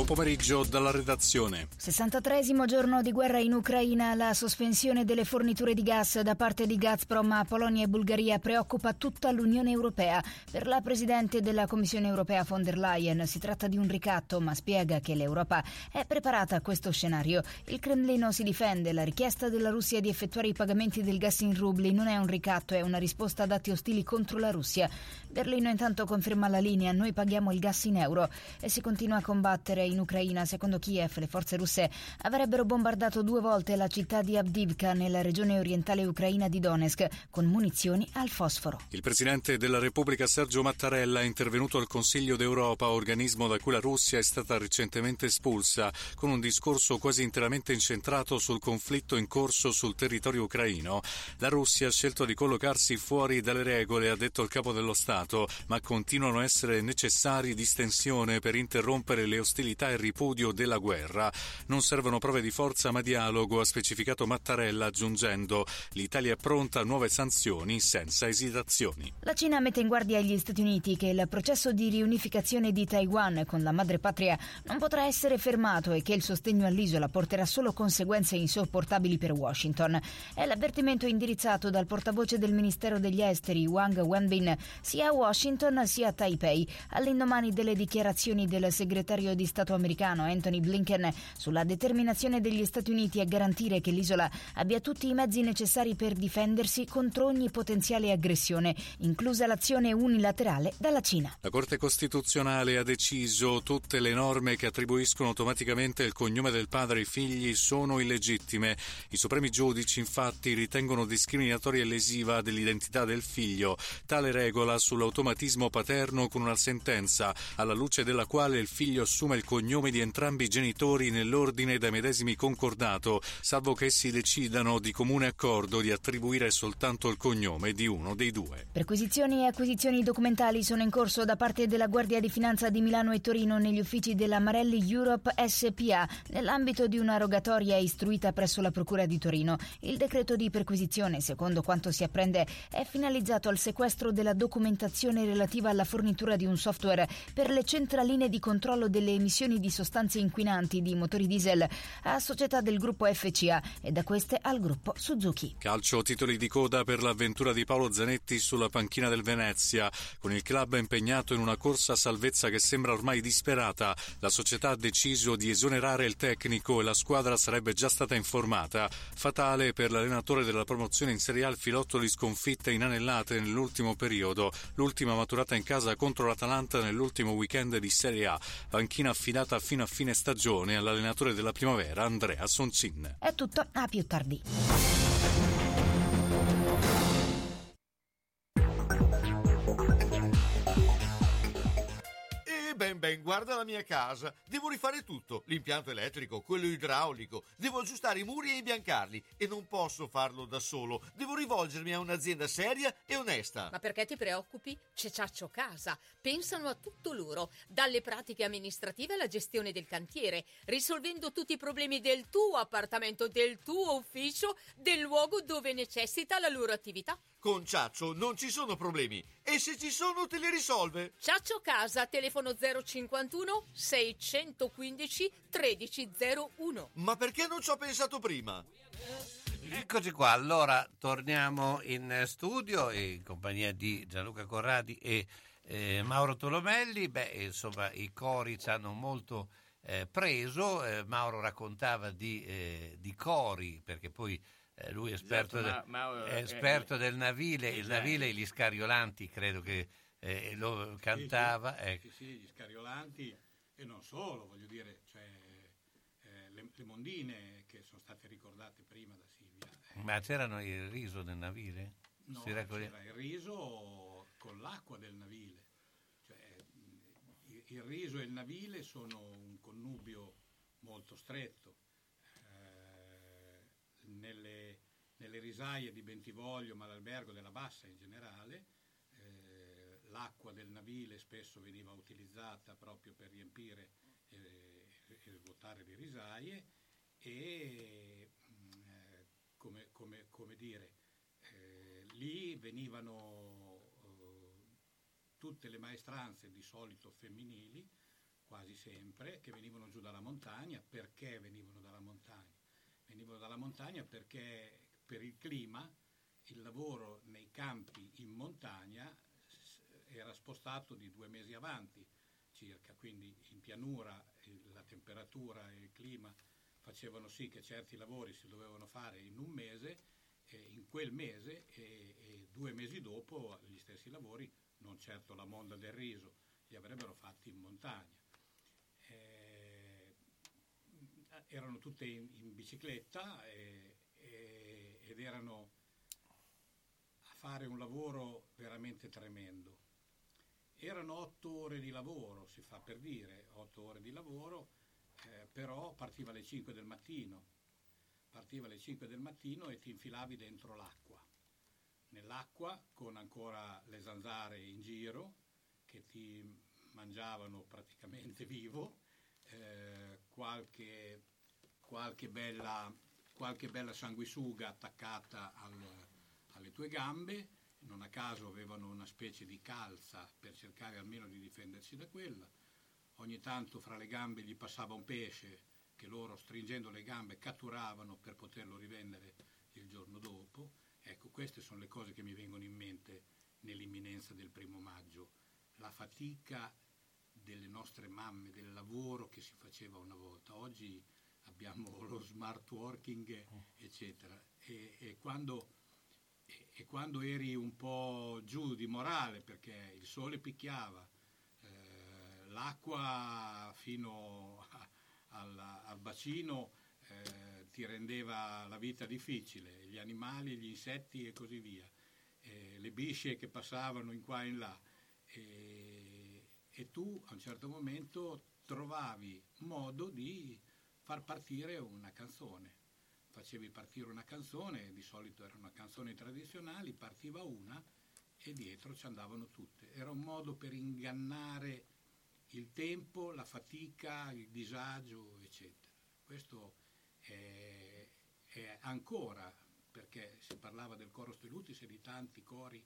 Buon pomeriggio dalla redazione. 63 giorno di guerra in Ucraina. La sospensione delle forniture di gas da parte di Gazprom a Polonia e Bulgaria preoccupa tutta l'Unione Europea. Per la Presidente della Commissione Europea von der Leyen si tratta di un ricatto, ma spiega che l'Europa è preparata a questo scenario. Il Cremlino si difende. La richiesta della Russia di effettuare i pagamenti del gas in rubli non è un ricatto, è una risposta ad atti ostili contro la Russia. Berlino intanto conferma la linea, noi paghiamo il gas in euro e si continua a combattere in Ucraina. Secondo Kiev, le forze russe avrebbero bombardato due volte la città di Avdivka nella regione orientale ucraina di Donetsk con munizioni al fosforo. Il presidente della Repubblica Sergio Mattarella è intervenuto al Consiglio d'Europa, organismo da cui la Russia è stata recentemente espulsa, con un discorso quasi interamente incentrato sul conflitto in corso sul territorio ucraino. La Russia ha scelto di collocarsi fuori dalle regole, ha detto il capo dello Stato, ma continuano a essere necessari distensione per interrompere le ostilità e il ripudio della guerra. Non servono prove di forza ma dialogo, ha specificato Mattarella aggiungendo l'Italia è pronta a nuove sanzioni senza esitazioni. La Cina mette in guardia gli Stati Uniti che il processo di riunificazione di Taiwan con la madrepatria non potrà essere fermato e che il sostegno all'isola porterà solo conseguenze insopportabili per Washington. È l'avvertimento indirizzato dal portavoce del Ministero degli Esteri Wang Wenbin sia a Washington sia a Taipei all'indomani delle dichiarazioni del segretario di Stato americano Anthony Blinken sulla determinazione degli Stati Uniti a garantire che l'isola abbia tutti i mezzi necessari per difendersi contro ogni potenziale aggressione, inclusa l'azione unilaterale dalla Cina. La Corte Costituzionale ha deciso tutte le norme che attribuiscono automaticamente il cognome del padre ai figli sono illegittime. I supremi giudici infatti ritengono discriminatoria e lesiva dell'identità del figlio tale regola sull'automatismo paterno con una sentenza alla luce della quale il figlio assume il cognome di entrambi i genitori nell'ordine dai medesimi concordato, salvo che essi decidano di comune accordo di attribuire soltanto il cognome di uno dei due. Perquisizioni e acquisizioni documentali sono in corso da parte della Guardia di Finanza di Milano e Torino negli uffici della Marelli Europe SPA nell'ambito di una rogatoria istruita presso la Procura di Torino. Il decreto di perquisizione, secondo quanto si apprende, è finalizzato al sequestro della documentazione relativa alla fornitura di un software per le centraline di controllo delle emissioni di sostanze inquinanti di motori diesel a società del gruppo FCA e da queste al gruppo Suzuki. Calcio titoli di coda per l'avventura di Paolo Zanetti sulla panchina del Venezia, con il club impegnato in una corsa a salvezza che sembra ormai disperata. La società ha deciso di esonerare il tecnico e la squadra sarebbe già stata informata. Fatale per l'allenatore della promozione in Serie A il filotto di sconfitte inanellate nell'ultimo periodo, l'ultima maturata in casa contro l'Atalanta nell'ultimo weekend di Serie A, panchina affidata fino a fine stagione all'allenatore della primavera Andrea Soncin. È tutto, a più tardi. Ben ben, guarda la mia casa. Devo rifare tutto. L'impianto elettrico, quello idraulico. Devo aggiustare i muri e imbiancarli. E non posso farlo da solo. Devo rivolgermi a un'azienda seria e onesta. Ma perché ti preoccupi? C'è Ciaccio Casa. Pensano a tutto loro, dalle pratiche amministrative alla gestione del cantiere, risolvendo tutti i problemi del tuo appartamento, del tuo ufficio, del luogo dove necessita la loro attività. Con Ciaccio non ci sono problemi. E se ci sono te li risolve. Ciaccio Casa, telefono 051 051 615 1301. Ma perché non ci ho pensato prima? Eccoci qua, allora torniamo in studio in compagnia di Gianluca Corradi e eh, Mauro Tolomelli. Beh, insomma, i cori ci hanno molto eh, preso. Eh, Mauro raccontava di, eh, di, cori, perché poi eh, lui è esperto, Esatto, de- ma- Mauro è è- esperto del navile. Il Esatto. navile e gli scariolanti, credo che eh, lo cantava. Sì, ecco. sì, gli scariolanti e non solo, voglio dire, cioè, eh, le, le mondine che sono state ricordate prima da Silvia. eh, Ma c'erano il riso del navile? no, c'era il riso con l'acqua del navile. Cioè, mh, il, riso e il navile sono un connubio molto stretto. Eh, nelle, nelle risaie di Bentivoglio, ma l'albergo della Bassa in generale, eh, l'acqua del navile spesso veniva utilizzata proprio per riempire eh, e svuotare le risaie e mh, eh, come, come- come dire, eh, lì venivano eh, tutte le maestranze di solito femminili, quasi sempre, che venivano giù dalla montagna. Perché venivano dalla montagna? Venivano dalla montagna perché per il clima il lavoro nei campi in montagna era spostato di due mesi avanti circa, quindi in pianura la temperatura e il clima facevano sì che certi lavori si dovevano fare in un mese, e in quel mese e, e due mesi dopo gli stessi lavori, non certo la monda del riso, li avrebbero fatti in montagna. Eh, erano tutte in, in bicicletta e- e- ed erano a fare un lavoro veramente tremendo. Erano otto ore di lavoro, si fa per dire, otto ore di lavoro, eh, però partiva alle 5 del mattino, partiva alle 5 del mattino e ti infilavi dentro l'acqua. Nell'acqua con ancora le zanzare in giro che ti mangiavano praticamente vivo, eh, qualche, qualche, bella, qualche bella sanguisuga attaccata al- alle tue gambe, non a caso avevano una specie di calza per cercare almeno di difendersi da quella. Ogni tanto fra le gambe gli passava un pesce che loro stringendo le gambe catturavano per poterlo rivendere il giorno dopo. Ecco, queste sono le cose che mi vengono in mente nell'imminenza del primo maggio. La fatica delle nostre mamme, del lavoro che si faceva una volta. Oggi abbiamo lo smart working, eccetera. E, e quando, e- e quando eri un po' giù di morale perché il sole picchiava, eh, l'acqua fino a- al, al bacino eh, ti rendeva la vita difficile, gli animali, gli insetti e così via, eh, le bisce che passavano in qua e in là. E, e tu a un certo momento trovavi modo di far partire una canzone. Facevi partire una canzone, di solito erano canzoni tradizionali, partiva una e dietro ci andavano tutte. Era un modo per ingannare il tempo, la fatica, il disagio, eccetera. Questo è, è ancora, perché si parlava del coro Stelutis e di tanti cori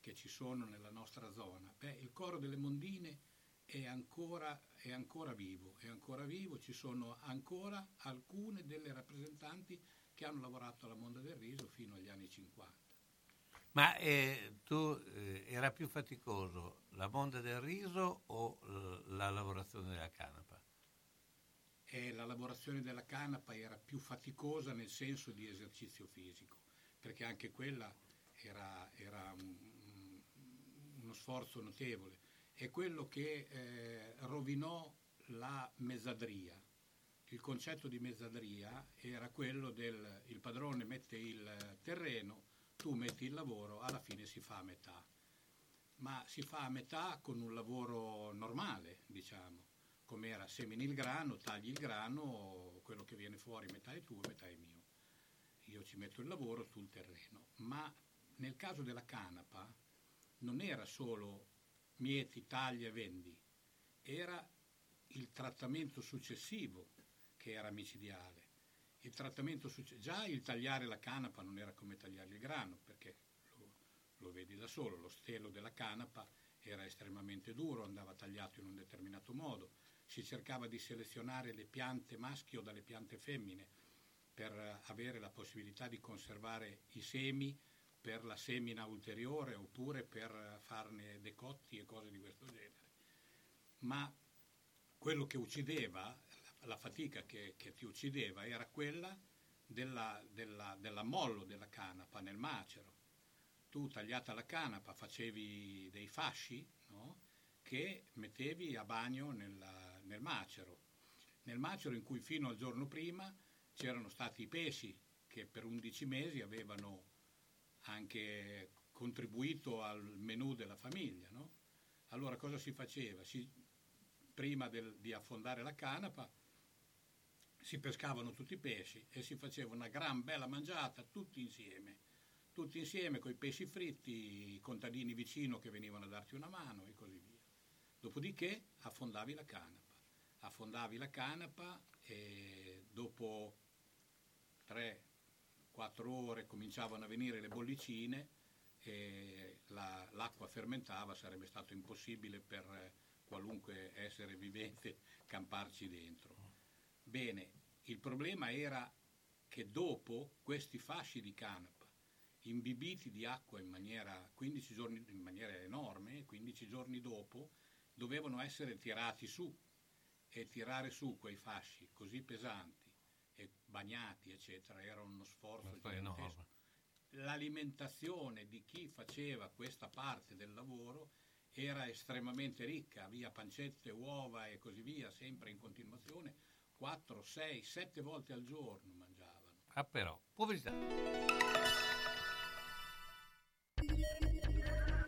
che ci sono nella nostra zona. Beh, il coro delle Mondine è ancora, è ancora vivo, è ancora vivo, ci sono ancora alcune delle rappresentanti che hanno lavorato alla Monda del Riso fino agli anni 50. Ma eh, tu eh, era più faticoso la monda del riso o eh, la lavorazione della canapa? E la lavorazione della canapa era più faticosa nel senso di esercizio fisico, perché anche quella era, era un- uno sforzo notevole. È quello che eh, rovinò la mezzadria. Il concetto di mezzadria era quello del il padrone mette il terreno, tu metti il lavoro, alla fine si fa a metà. Ma si fa a metà con un lavoro normale, diciamo come era semini il grano, tagli il grano, quello che viene fuori metà è tuo metà è mio. Io ci metto il lavoro, tu il terreno. Ma nel caso della canapa non era solo mieti, taglia e vendi, era il trattamento successivo che era micidiale. Il trattamento succe- già il tagliare la canapa non era come tagliare il grano, perché lo, lo vedi da solo, lo stelo della canapa era estremamente duro, andava tagliato in un determinato modo, si cercava di selezionare le piante maschi o dalle piante femmine per avere la possibilità di conservare i semi per la semina ulteriore oppure per farne decotti e cose di questo genere. Ma quello che uccideva, la fatica che, che ti uccideva era quella della, della, dell'ammollo della canapa nel macero. Tu tagliata la canapa facevi dei fasci no? che mettevi a bagno nella, nel macero. Nel macero in cui fino al giorno prima c'erano stati i pesci che per 11 mesi avevano anche contribuito al menù della famiglia. No? Allora cosa si faceva? Si, prima del, di affondare la canapa si pescavano tutti i pesci e si faceva una gran bella mangiata tutti insieme, tutti insieme con i pesci fritti, i contadini vicino che venivano a darti una mano e così via. Dopodiché affondavi la canapa, affondavi la canapa e dopo 3-4 ore cominciavano a venire le bollicine e la, l'acqua fermentava, sarebbe stato impossibile per qualunque essere vivente camparci dentro. Bene, il problema era che dopo questi fasci di canapa, imbibiti di acqua in maniera, 15 giorni, in maniera enorme, 15 giorni dopo, dovevano essere tirati su e tirare su quei fasci così pesanti e bagnati, eccetera, era uno sforzo gigantesco. L'alimentazione di chi faceva questa parte del lavoro era estremamente ricca, via pancette, uova e così via, sempre in continuazione, 4, 6, 7 volte al giorno mangiavano. Ah però, pubblicità.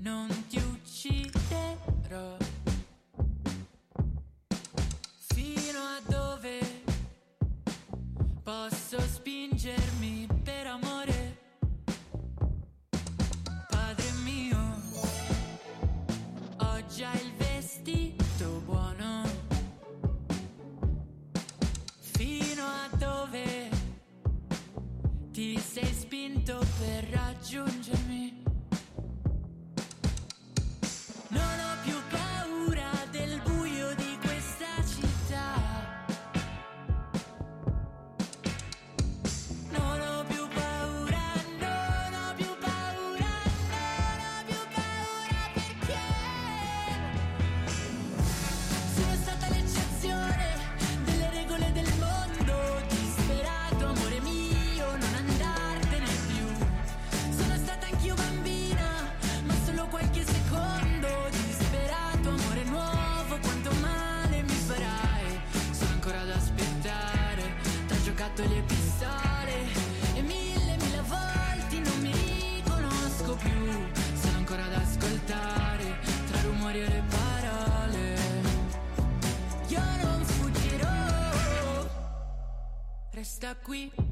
non ti ucciderò. Fino a dove posso spingermi per amore? Padre mio, ho già il vestito buono. Fino a dove ti sei spinto per raggiungermi? Resta qui.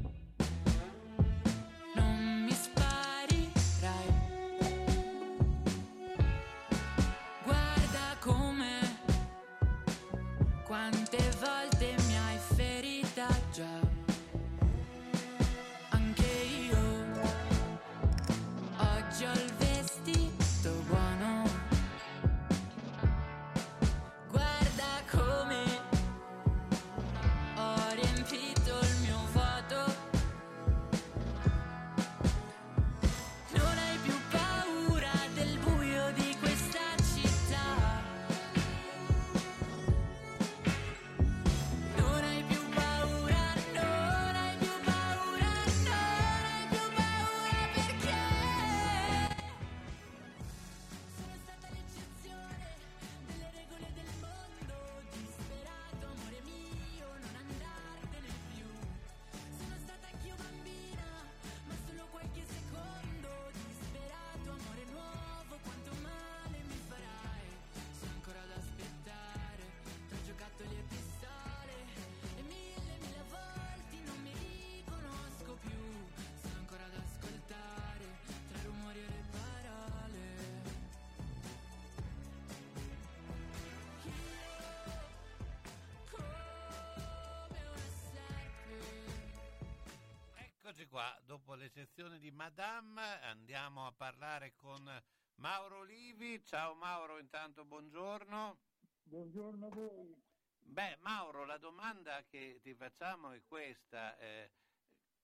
Sezioni di Madame andiamo a parlare con Mauro Livi. Ciao Mauro, intanto buongiorno. Buongiorno a voi. Beh, Mauro, la domanda che ti facciamo è questa. eh,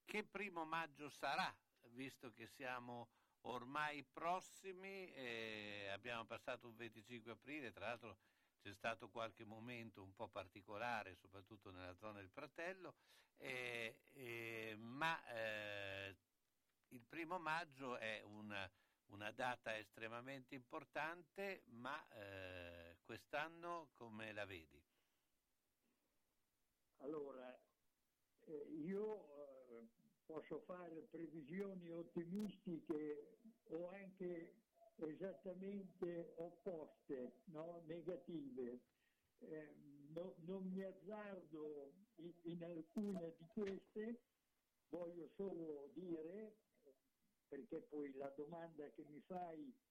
che primo maggio sarà, visto che siamo ormai prossimi, eh, abbiamo passato un 25 aprile, tra l'altro c'è stato qualche momento un po' particolare, soprattutto nella zona del Fratello, eh, eh, ma eh, il primo maggio è una, una data estremamente importante, ma eh, quest'anno come la vedi? Allora, eh, io eh, posso fare previsioni ottimistiche o anche esattamente opposte, no? negative. Eh, no- non mi azzardo in, in alcune di queste, voglio solo dire, perché poi la domanda che mi fai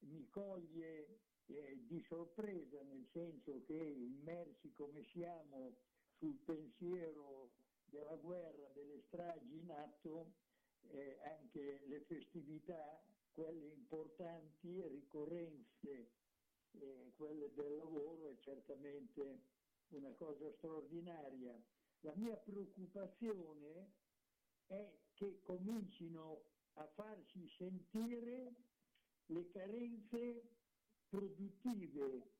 mi coglie eh, di sorpresa, nel senso che immersi come siamo sul pensiero della guerra, delle stragi in atto, eh, anche le festività, quelle importanti, ricorrenze, eh, quelle del lavoro è certamente una cosa straordinaria. La mia preoccupazione è che comincino a farsi sentire le carenze produttive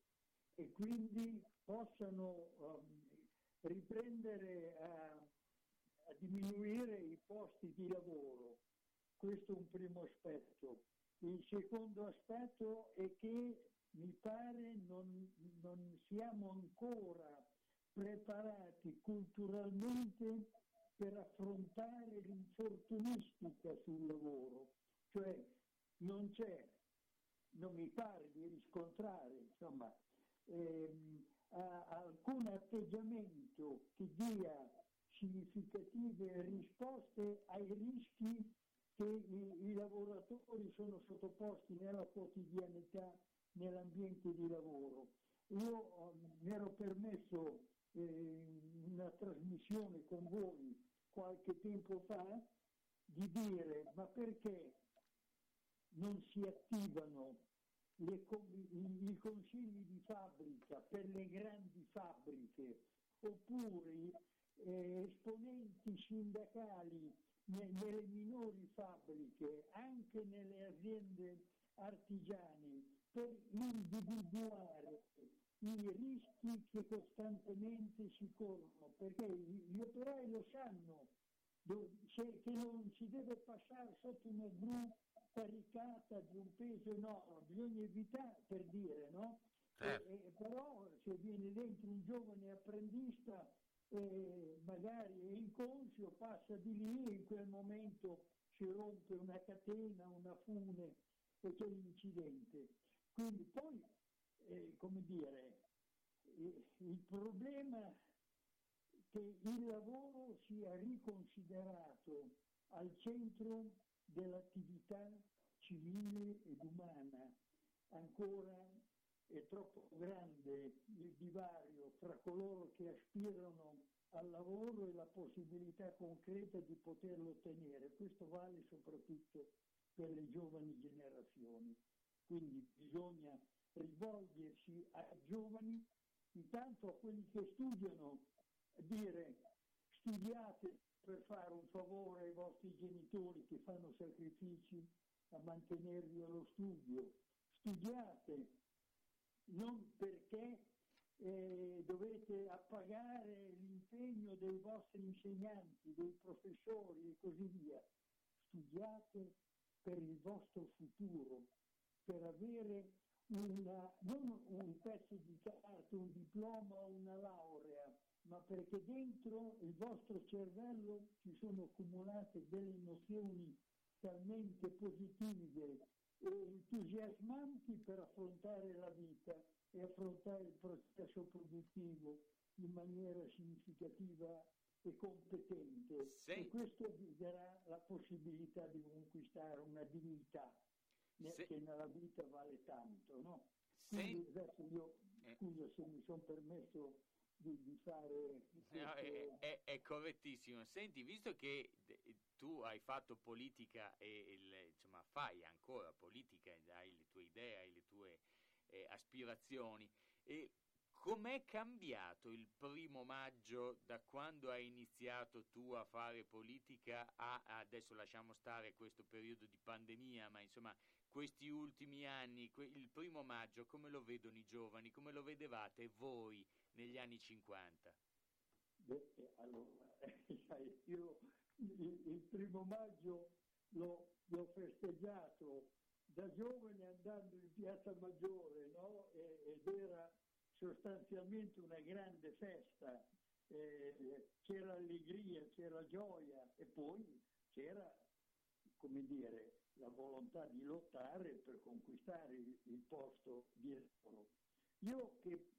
e quindi possano um, riprendere a, a diminuire i posti di lavoro. Questo è un primo aspetto. Il secondo aspetto è che mi pare non, non siamo ancora preparati culturalmente per affrontare l'infortunistica sul lavoro, cioè non c'è, non mi pare di riscontrare, insomma, ehm, a- alcun atteggiamento che dia significative risposte ai rischi che i, i lavoratori sono sottoposti nella quotidianità, nell'ambiente di lavoro. Io eh, mi ero permesso eh, una trasmissione con voi qualche tempo fa di dire ma perché non si attivano le i, i consigli di fabbrica per le grandi fabbriche oppure eh, esponenti sindacali ne- nelle minori fabbriche, anche nelle aziende artigiane, per individuare i rischi che costantemente si corrono, perché gli operai lo sanno che non si deve passare sotto una gru caricata di un peso enorme, bisogna evitare per dire, no? Certo. E- e però se viene dentro un giovane apprendista eh, magari è inconscio, passa di lì e in quel momento si rompe una catena, una fune e c'è l'incidente. Quindi poi eh, come dire, eh, il problema che il lavoro sia riconsiderato al centro dell'attività civile ed umana. Ancora è troppo grande il divario tra coloro che aspirano al lavoro e la possibilità concreta di poterlo ottenere. Questo vale soprattutto per le giovani generazioni. Quindi bisogna rivolgersi ai giovani, intanto a quelli che studiano, dire studiate per fare un favore ai vostri genitori che fanno sacrifici a mantenervi allo studio, studiate non perché eh, dovete appagare l'impegno dei vostri insegnanti, dei professori e così via, studiate per il vostro futuro, per avere una, non un pezzo di carta, un diploma o una laurea, ma perché dentro il vostro cervello ci sono accumulate delle nozioni talmente positive entusiasmanti per affrontare la vita e affrontare il processo produttivo in maniera significativa e competente. E questo vi darà la possibilità di conquistare una dignità ne- Se- che nella vita vale tanto, no? Quindi adesso io, scusa se mi sono permesso di, fare No, questo- è, è- è correttissimo. Senti, visto che de- tu hai fatto politica e il- insomma, fai ancora politica, hai le tue idee, hai le tue eh, aspirazioni, e com'è cambiato il primo maggio da quando hai iniziato tu a fare politica a adesso lasciamo stare questo periodo di pandemia, ma insomma questi ultimi anni, il primo maggio come lo vedono i giovani, come lo vedevate voi negli anni 50? Beh, eh, allora, io il, il primo maggio l'ho, l'ho festeggiato da giovane andando in Piazza Maggiore, no? E- ed era sostanzialmente una grande festa, Eh, c'era allegria, c'era gioia e poi c'era, come dire, la volontà di lottare per conquistare il, posto di lavoro. Io che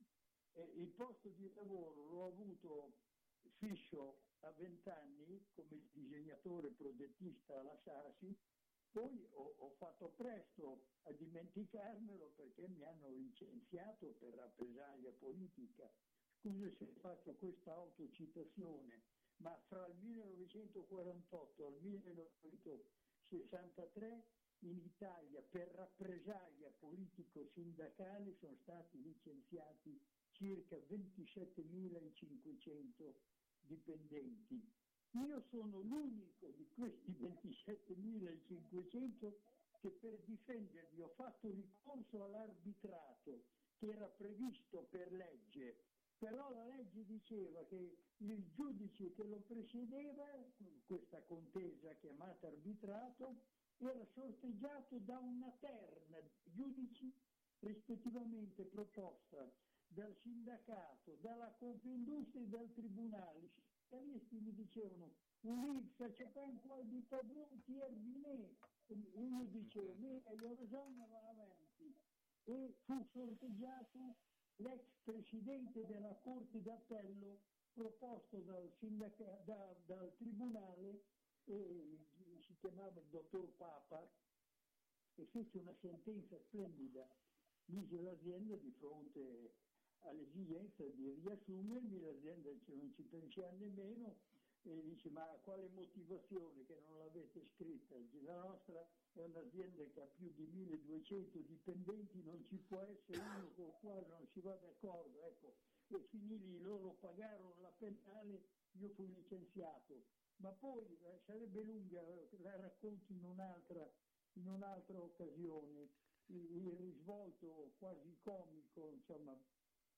eh, il posto di lavoro l'ho avuto fisso a 20 anni come disegnatore progettista alla Sasi, poi ho, ho fatto presto a dimenticarmelo perché mi hanno licenziato per rappresaglia politica. Scusa se faccio questa autocitazione, ma fra il 1948 al 1963 in Italia per rappresaglia politico-sindacale sono stati licenziati circa 27.500 dipendenti. Io sono l'unico di questi 27.500 che per difenderli ho fatto ricorso all'arbitrato che era previsto per legge, però la legge diceva che il giudice che lo presiedeva, questa contesa chiamata arbitrato, era sorteggiato da una terna di giudici rispettivamente proposta dal sindacato, dalla Confindustria e dal Tribunale. I sindacalisti mi dicevano Ulisse, c'è un po' di tabù, ti erbiné. E io dicevo, me, io ragione, va avanti. E fu sorteggiato l'ex presidente della Corte d'Appello proposto dal, sindaca- da- dal Tribunale, eh, si chiamava il dottor Papa, e fece una sentenza splendida, mise l'azienda di fronte all'esigenza di riassumermi, l'azienda dice non ci pensiamo nemmeno, e dice ma quale motivazione che non l'avete scritta? La nostra è un'azienda che ha più di 1200 dipendenti, non ci può essere uno con il quale non si va d'accordo, ecco, e finì lì, loro pagarono la penale, io fui licenziato, ma poi eh, sarebbe lunga, la racconto in un'altra, in un'altra occasione, il, il risvolto quasi comico, insomma,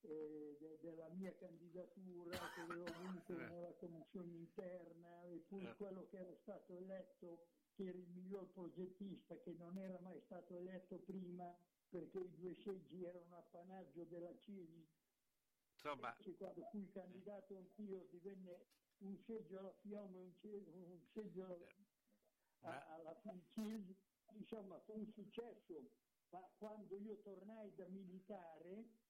eh, de- della mia candidatura che avevo avuto nella commissione interna e poi quello che era stato eletto che era il miglior progettista che non era mai stato eletto prima perché i due seggi erano appannaggio della CIVI Insomma, Invece quando fui candidato anch'io divenne un seggio alla Fiamma e un, ce- un seggio a- alla FUCIS, insomma fu un successo, ma quando io tornai da militare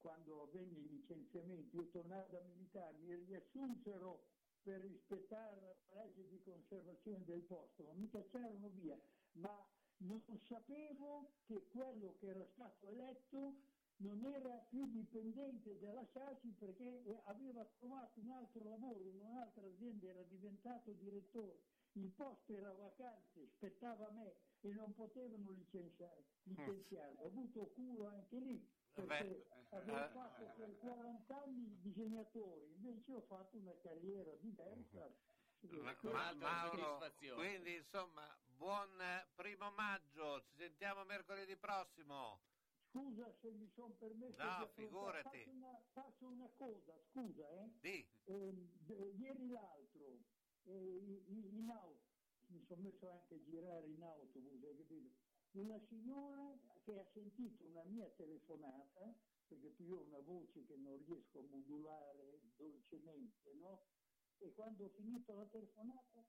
quando avvenne i licenziamenti, io tornai da militare, mi riassunsero per rispettare la legge di conservazione del posto, ma mi cacciarono via, ma non sapevo che quello che era stato eletto non era più dipendente della Sasi perché aveva trovato un altro lavoro in un'altra azienda, era diventato direttore. Il posto era vacante, spettava a me e non potevano licenziare, licenziare. Ho avuto culo anche lì perché Beh, avevo eh, fatto per 40 anni il disegnatore, invece ho fatto una carriera diversa. Ma- Questo- ma- Mauro, quindi insomma, buon eh, primo maggio, ci sentiamo mercoledì prossimo. Scusa se mi sono permesso No, di figurati. Faccio una, faccio una cosa, scusa, eh. Di. Eh, d- ieri l'altro, eh, in, in auto, mi sono messo anche a girare in autobus, hai capito? Una signora che ha sentito una mia telefonata, perché io ho una voce che non riesco a modulare dolcemente, no? E quando ho finito la telefonata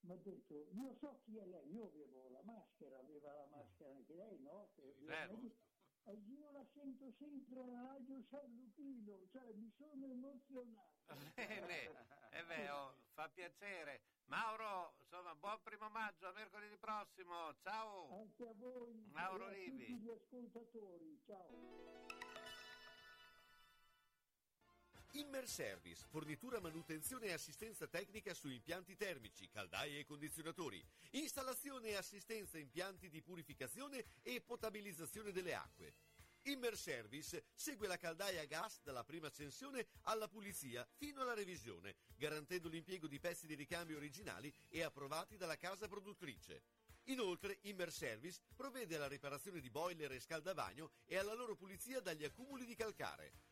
mi ha detto, io so chi è lei, io avevo la maschera, aveva la maschera anche lei, no? Che- Certo. E io la sento sempre alla radio San Luchino, cioè mi sono emozionato. Bene, eh beh, oh, fa piacere. Mauro, insomma, buon primo maggio, a mercoledì prossimo. Ciao. Anche a voi Mauro e a Livi. tutti gli ascoltatori, ciao. Immerservice, fornitura, manutenzione e assistenza tecnica su impianti termici, caldaie e condizionatori, installazione e assistenza impianti di purificazione e potabilizzazione delle acque. Immerservice segue la caldaia a gas dalla prima accensione alla pulizia fino alla revisione, garantendo l'impiego di pezzi di ricambio originali e approvati dalla casa produttrice. Inoltre, Immerservice provvede alla riparazione di boiler e scaldavagno e alla loro pulizia dagli accumuli di calcare.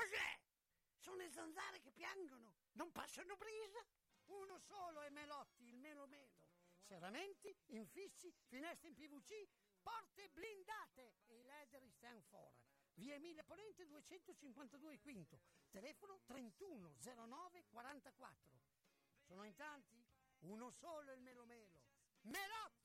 Cos'è? Sono le zanzare che piangono, non passano brisa. Uno solo è Melotti, il Melo Melo. Serramenti, infissi, finestre in PVC, porte blindate e i leder stand for. Via Emilia Ponente 252 Quinto, telefono 3109 44. Sono in tanti? Uno solo è il Melo Melo. Melotti!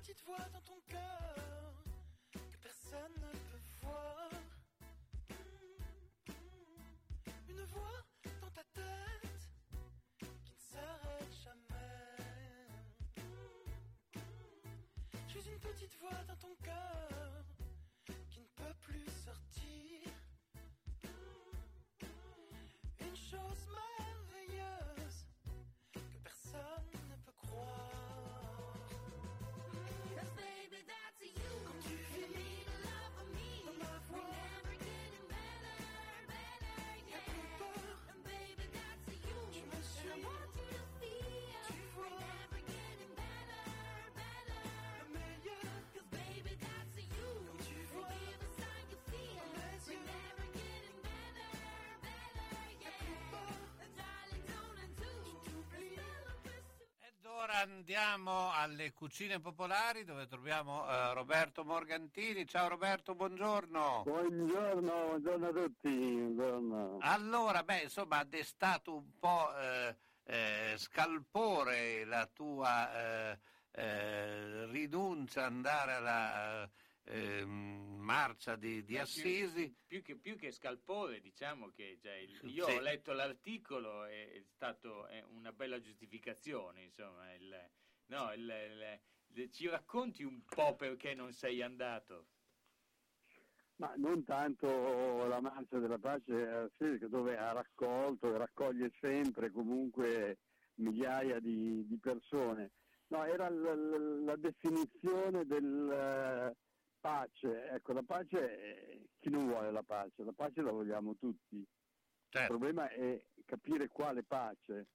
Petite voix dans ton cœur que personne ne peut voir. Une voix dans ta tête qui ne s'arrête jamais. Je suis une petite voix dans ton cœur qui ne peut plus sortir. Une chose andiamo alle cucine popolari dove troviamo eh, Roberto Morgantini. Ciao Roberto, buongiorno. Buongiorno, buongiorno a tutti. buongiorno. Allora, beh, insomma, ha destato un po' eh, eh, scalpore la tua eh, eh, rinuncia ad andare alla eh, ehm, marcia di, di Assisi. Più che, più che scalpore, diciamo che cioè, il- io Sì. ho letto l'articolo è stato è una bella giustificazione, insomma. il- no, il- il- il- ci racconti un po' perché non sei andato? Ma non tanto la marcia della pace a Assisi, dove ha raccolto e raccoglie sempre comunque migliaia di, di persone. No, era l- l- la definizione del pace. Ecco, la pace, eh, chi non vuole la pace? La pace la vogliamo tutti. Il problema è capire quale pace.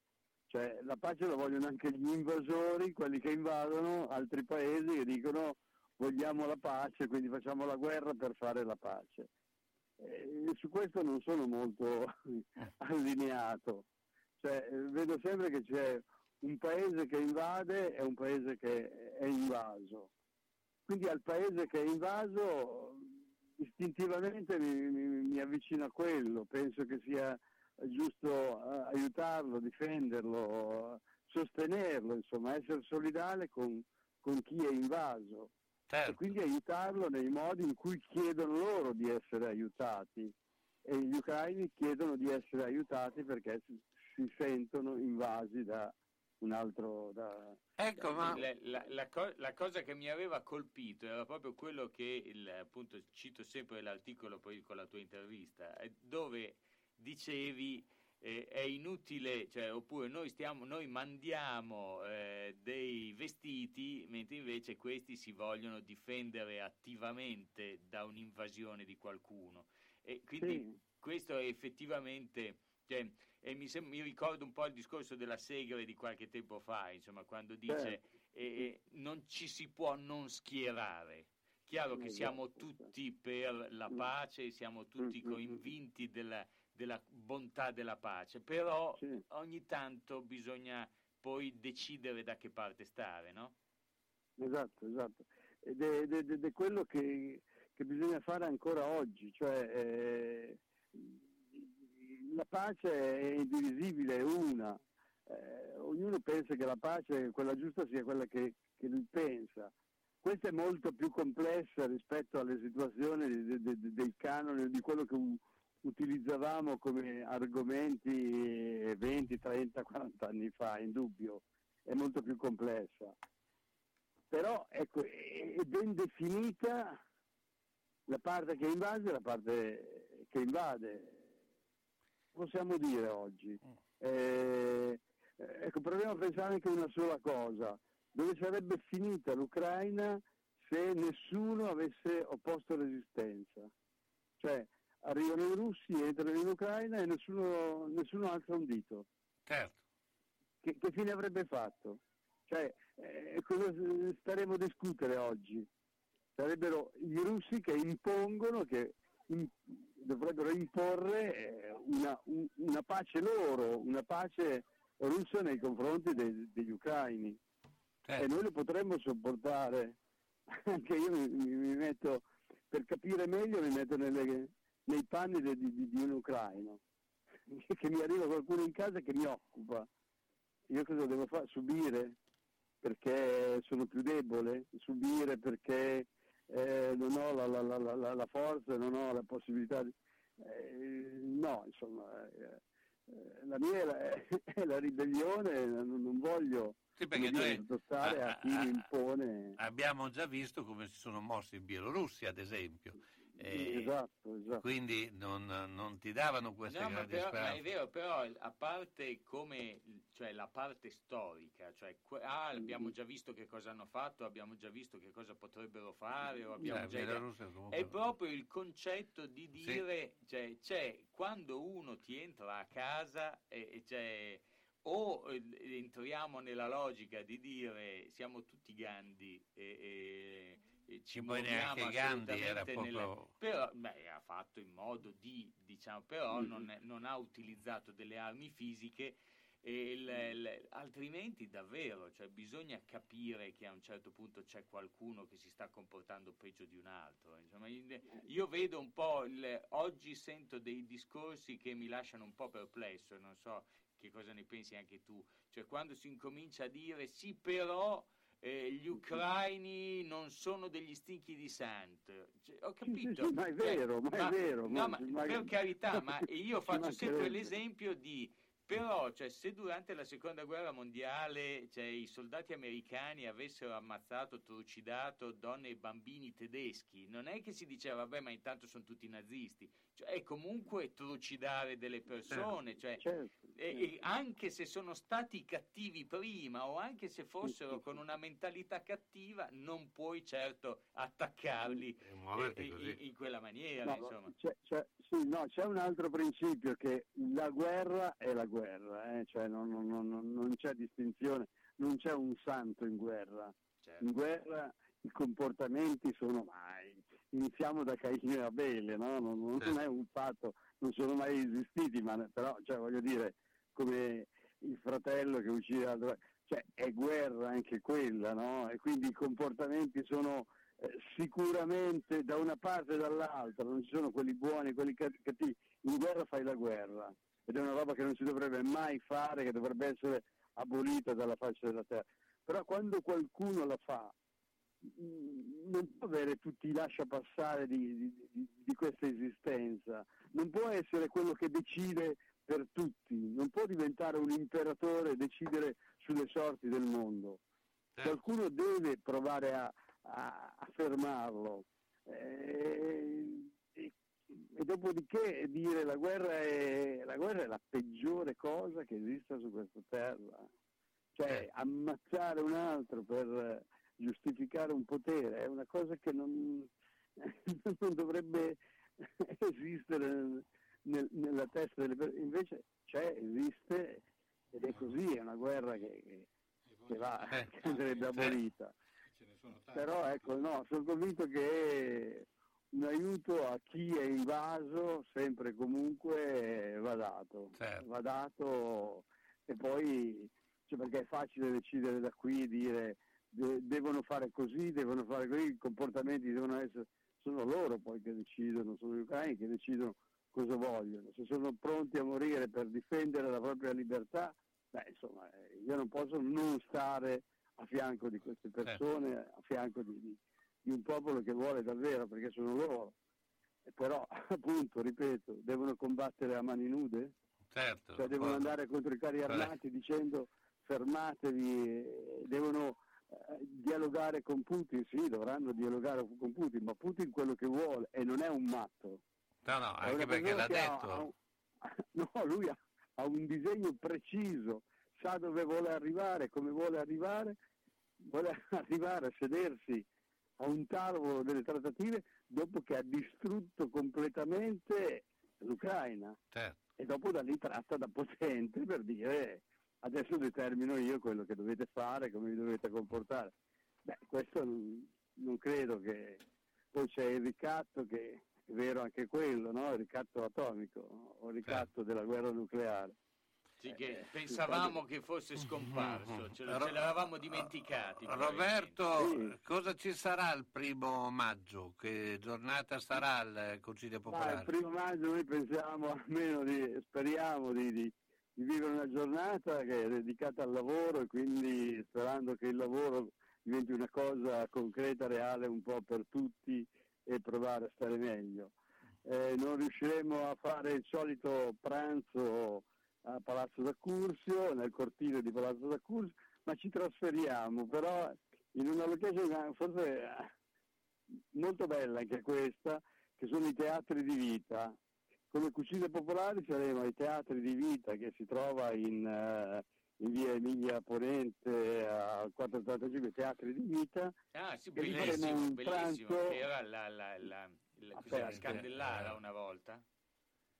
Cioè, la pace la vogliono anche gli invasori, quelli che invadono altri paesi e dicono vogliamo la pace, quindi facciamo la guerra per fare la pace. E su questo non sono molto allineato. Cioè, eh, vedo sempre che c'è un paese che invade e un paese che è invaso. Quindi al paese che è invaso istintivamente mi, mi- mi avvicino a quello, penso che sia giusto eh, aiutarlo, difenderlo, sostenerlo, insomma, essere solidale con, con chi è invaso. E quindi aiutarlo nei modi in cui chiedono loro di essere aiutati. E gli ucraini chiedono di essere aiutati perché si, si sentono invasi da un altro... Da, Ecco, ma La, la- la co- la cosa che mi aveva colpito era proprio quello che, il- appunto, cito sempre l'articolo poi con la tua intervista, dove dicevi eh, è inutile, cioè, oppure noi, stiamo, noi mandiamo eh, dei vestiti mentre invece questi si vogliono difendere attivamente da un'invasione di qualcuno. E quindi Sì. questo è effettivamente... Cioè, e mi, sem- mi ricordo un po' il discorso della Segre di qualche tempo fa, insomma, quando dice Certo. eh, non ci si può non schierare. Chiaro che siamo esatto. tutti per la Mm. pace, siamo tutti Mm, mm, convinti della, della bontà della pace, però ogni tanto bisogna poi decidere da che parte stare, no? Esatto, esatto. Ed è, ed è- ed è quello che, che bisogna fare ancora oggi, cioè eh, la pace è indivisibile, è una. Eh, ognuno pensa che la pace, quella giusta, sia quella che, che lui pensa. Questa è molto più complessa rispetto alle situazioni de- de- de- dei canoni, di quello che utilizzavamo come argomenti 20, 30, 40 anni fa, indubbio. È molto più complessa però ecco, è ben definita la parte che invade e la parte che invade. Possiamo dire oggi. Eh, ecco, proviamo a pensare anche una sola cosa. Dove sarebbe finita l'Ucraina se nessuno avesse opposto resistenza? Cioè, arrivano i russi, entrano in Ucraina e nessuno, nessuno alza un dito. certo. Che, che fine avrebbe fatto? Cioè, eh, cosa staremo a discutere oggi? Sarebbero i russi che impongono, che in- dovrebbero imporre eh, una, un- una pace loro, una pace russa nei confronti dei- degli ucraini. E noi lo potremmo sopportare. Anche io mi, mi- metto, per capire meglio, mi metto nelle- nei panni de- di, di- di un ucraino. Che mi arriva qualcuno in casa che mi occupa. Io cosa devo fare? Subire? perché sono più debole, subire perché eh, non ho la, la- la- la- forza, non ho la possibilità di... eh, no, insomma, eh, eh, la mia è la, è la ribellione, non, non voglio Sì, perché noi- a chi mi impone... Abbiamo già visto come si sono mossi in Bielorussia, ad esempio. Eh, esatto, esatto. Quindi non, non ti davano queste No, ma, grandi però, ma speranze. è vero, però a parte come, cioè la parte storica, cioè ah, abbiamo già visto che cosa hanno fatto, abbiamo già visto che cosa potrebbero fare, o abbiamo Cioè, già idea- Bielorussia comunque- è proprio il concetto di Sì. dire, cioè, c'è quando uno ti entra a casa e, e c'è o eh, entriamo nella logica di dire siamo tutti Gandhi e, e- e ci poi neanche muoviamo Gandhi era assolutamente nelle- proprio- però beh, ha fatto in modo di diciamo però Mm. non, non ha utilizzato delle armi fisiche e il- il- altrimenti davvero cioè, bisogna capire che a un certo punto c'è qualcuno che si sta comportando peggio di un altro insomma, io vedo un po' il- oggi sento dei discorsi che mi lasciano un po' perplesso non so che cosa ne pensi anche tu cioè quando si incomincia a dire sì però eh, gli ucraini non sono degli stinchi di santo Cioè, ho capito. Sì, ma è Cioè, vero, ma è vero, no, ma- ma ma- per carità ma io Ci faccio sempre l'esempio di però cioè, se durante la seconda guerra mondiale cioè, i soldati americani avessero ammazzato, trucidato donne e bambini tedeschi, non è che si diceva vabbè ma intanto sono tutti nazisti, cioè, è comunque trucidare delle persone, cioè, Certo, e- e anche se sono stati cattivi prima o anche se fossero con una mentalità cattiva, non puoi certo attaccarli eh, in, in quella maniera. No, insomma. c'è, c'è- sì, no, c'è un altro principio che la guerra è la guerra, eh, cioè non, non- non- non c'è distinzione, non c'è un santo in guerra. Certo. In guerra i comportamenti sono mai, iniziamo da Caino e Abele, no? non, non- non è un fatto, non sono mai esistiti, ma però cioè, voglio dire, come il fratello che uccide l'altro, cioè è guerra anche quella, no? E quindi i comportamenti sono eh, sicuramente da una parte e dall'altra, non ci sono quelli buoni e quelli cat- cattivi. In guerra fai la guerra ed è una roba che non si dovrebbe mai fare, che dovrebbe essere abolita dalla faccia della terra. Però quando qualcuno la fa, mm, non può avere tutti i lascia passare di, di- di- di questa esistenza, non può essere quello che decide per tutti, non può diventare un imperatore e decidere sulle sorti del mondo. Qualcuno deve provare a, a- a fermarlo. Eh, e, e dopodiché dire la guerra, è, la guerra è la peggiore cosa che esista su questa terra. Cioè ammazzare un altro per giustificare un potere è una cosa che non, non dovrebbe esistere nel- nel- nella testa delle persone. Invece c'è, esiste ed è così, è una guerra che, che- che va, che andrebbe abolita. Però ecco, no, sono convinto che un aiuto a chi è invaso sempre e comunque va dato. Va dato e poi, cioè, perché è facile decidere da qui, dire de- devono fare così, devono fare così, i comportamenti devono essere, sono loro poi che decidono, sono gli ucraini che decidono cosa vogliono. Se sono pronti a morire per difendere la propria libertà, beh, insomma, eh, io non posso non stare a fianco di queste persone, a fianco di, di- un popolo che vuole davvero, perché sono loro. E però, appunto, ripeto, devono combattere a mani nude? Certo. Cioè devono poi- andare contro i carri armati dicendo fermatevi, devono eh, dialogare con Putin, sì, dovranno dialogare con Putin, ma Putin quello che vuole e non è un matto. No, no, anche perché l'ha ha- detto. ha un- no, lui ha, ha un disegno preciso, sa dove vuole arrivare, come vuole arrivare, vuole arrivare a sedersi a un tavolo delle trattative dopo che ha distrutto completamente l'Ucraina Certo. e dopo da lì tratta da potente per dire adesso determino io quello che dovete fare, come vi dovete comportare. Beh, questo non, non credo che... Poi c'è il ricatto che è vero anche quello, no? il ricatto atomico o il ricatto della guerra nucleare. Sì, che pensavamo che fosse scomparso, ce, lo- ce l'eravamo dimenticati. Roberto, cosa ci sarà il primo maggio? Che giornata sarà il Consiglio Ma il Popolare? primo maggio noi pensiamo almeno di, speriamo di, di- di vivere una giornata che è dedicata al lavoro e quindi sperando che il lavoro diventi una cosa concreta, reale un po' per tutti e provare a stare meglio. Eh, non riusciremo a fare il solito pranzo a Palazzo d'Accursio, nel cortile di Palazzo d'Accursio, ma ci trasferiamo, però in una location forse eh, molto bella anche questa, che sono i teatri di vita. Come cucine popolari saremo ai teatri di vita che si trova in, eh, in via Emilia Ponente al 485 Teatri di Vita. Ah, sì, bellissimo, bellissimo. pranzo Era la, la, la, la, Aperto. Scandellara Eh. una volta.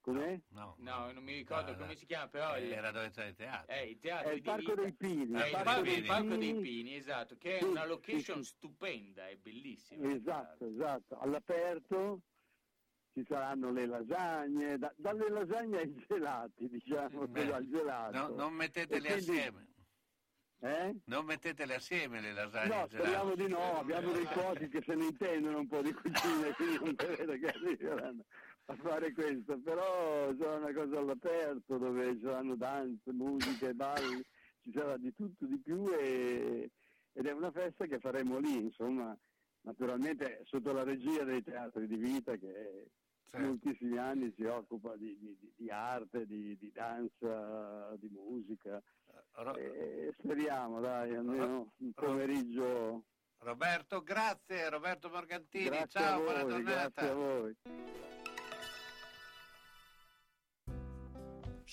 Com'è? No, No, non mi ricordo No, no. come si chiama, però... il- era dove c'era il teatro. Eh, il teatro È il di Parco vita. dei Pini. Eh, il, parco, dei Parco dei Pini. Esatto, che è Sì, una sì, location sì. stupenda, è bellissima. Esatto, esatto. All'aperto ci saranno le lasagne, da- dalle lasagne ai gelati, diciamo, Beh, al gelato. no, non mettetele quindi- assieme. Eh? Non mettetele assieme le lasagne No, speriamo di no, abbiamo dei cosi che se ne intendono un po' di cucina, quindi non credo che arriveranno a fare questo, però sarà una cosa all'aperto dove ci saranno danze, musiche, balli, ci sarà di tutto, di più e- ed è una festa che faremo lì, insomma, naturalmente sotto la regia dei teatri di vita che Certo. moltissimi anni si occupa di, di- di- arte, di, di danza, di musica. Ro- E speriamo, dai, almeno un pomeriggio. Roberto, grazie. Roberto Morgantini, Grazie ciao, a buona voi, giornata. grazie a voi.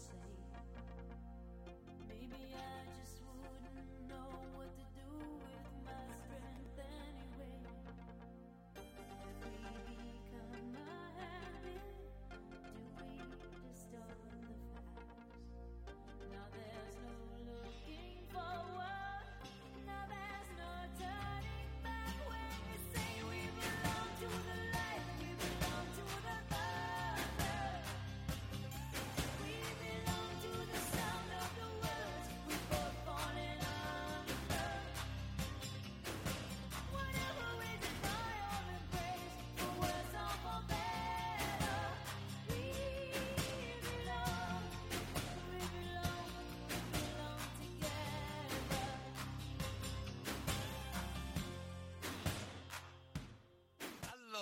Say.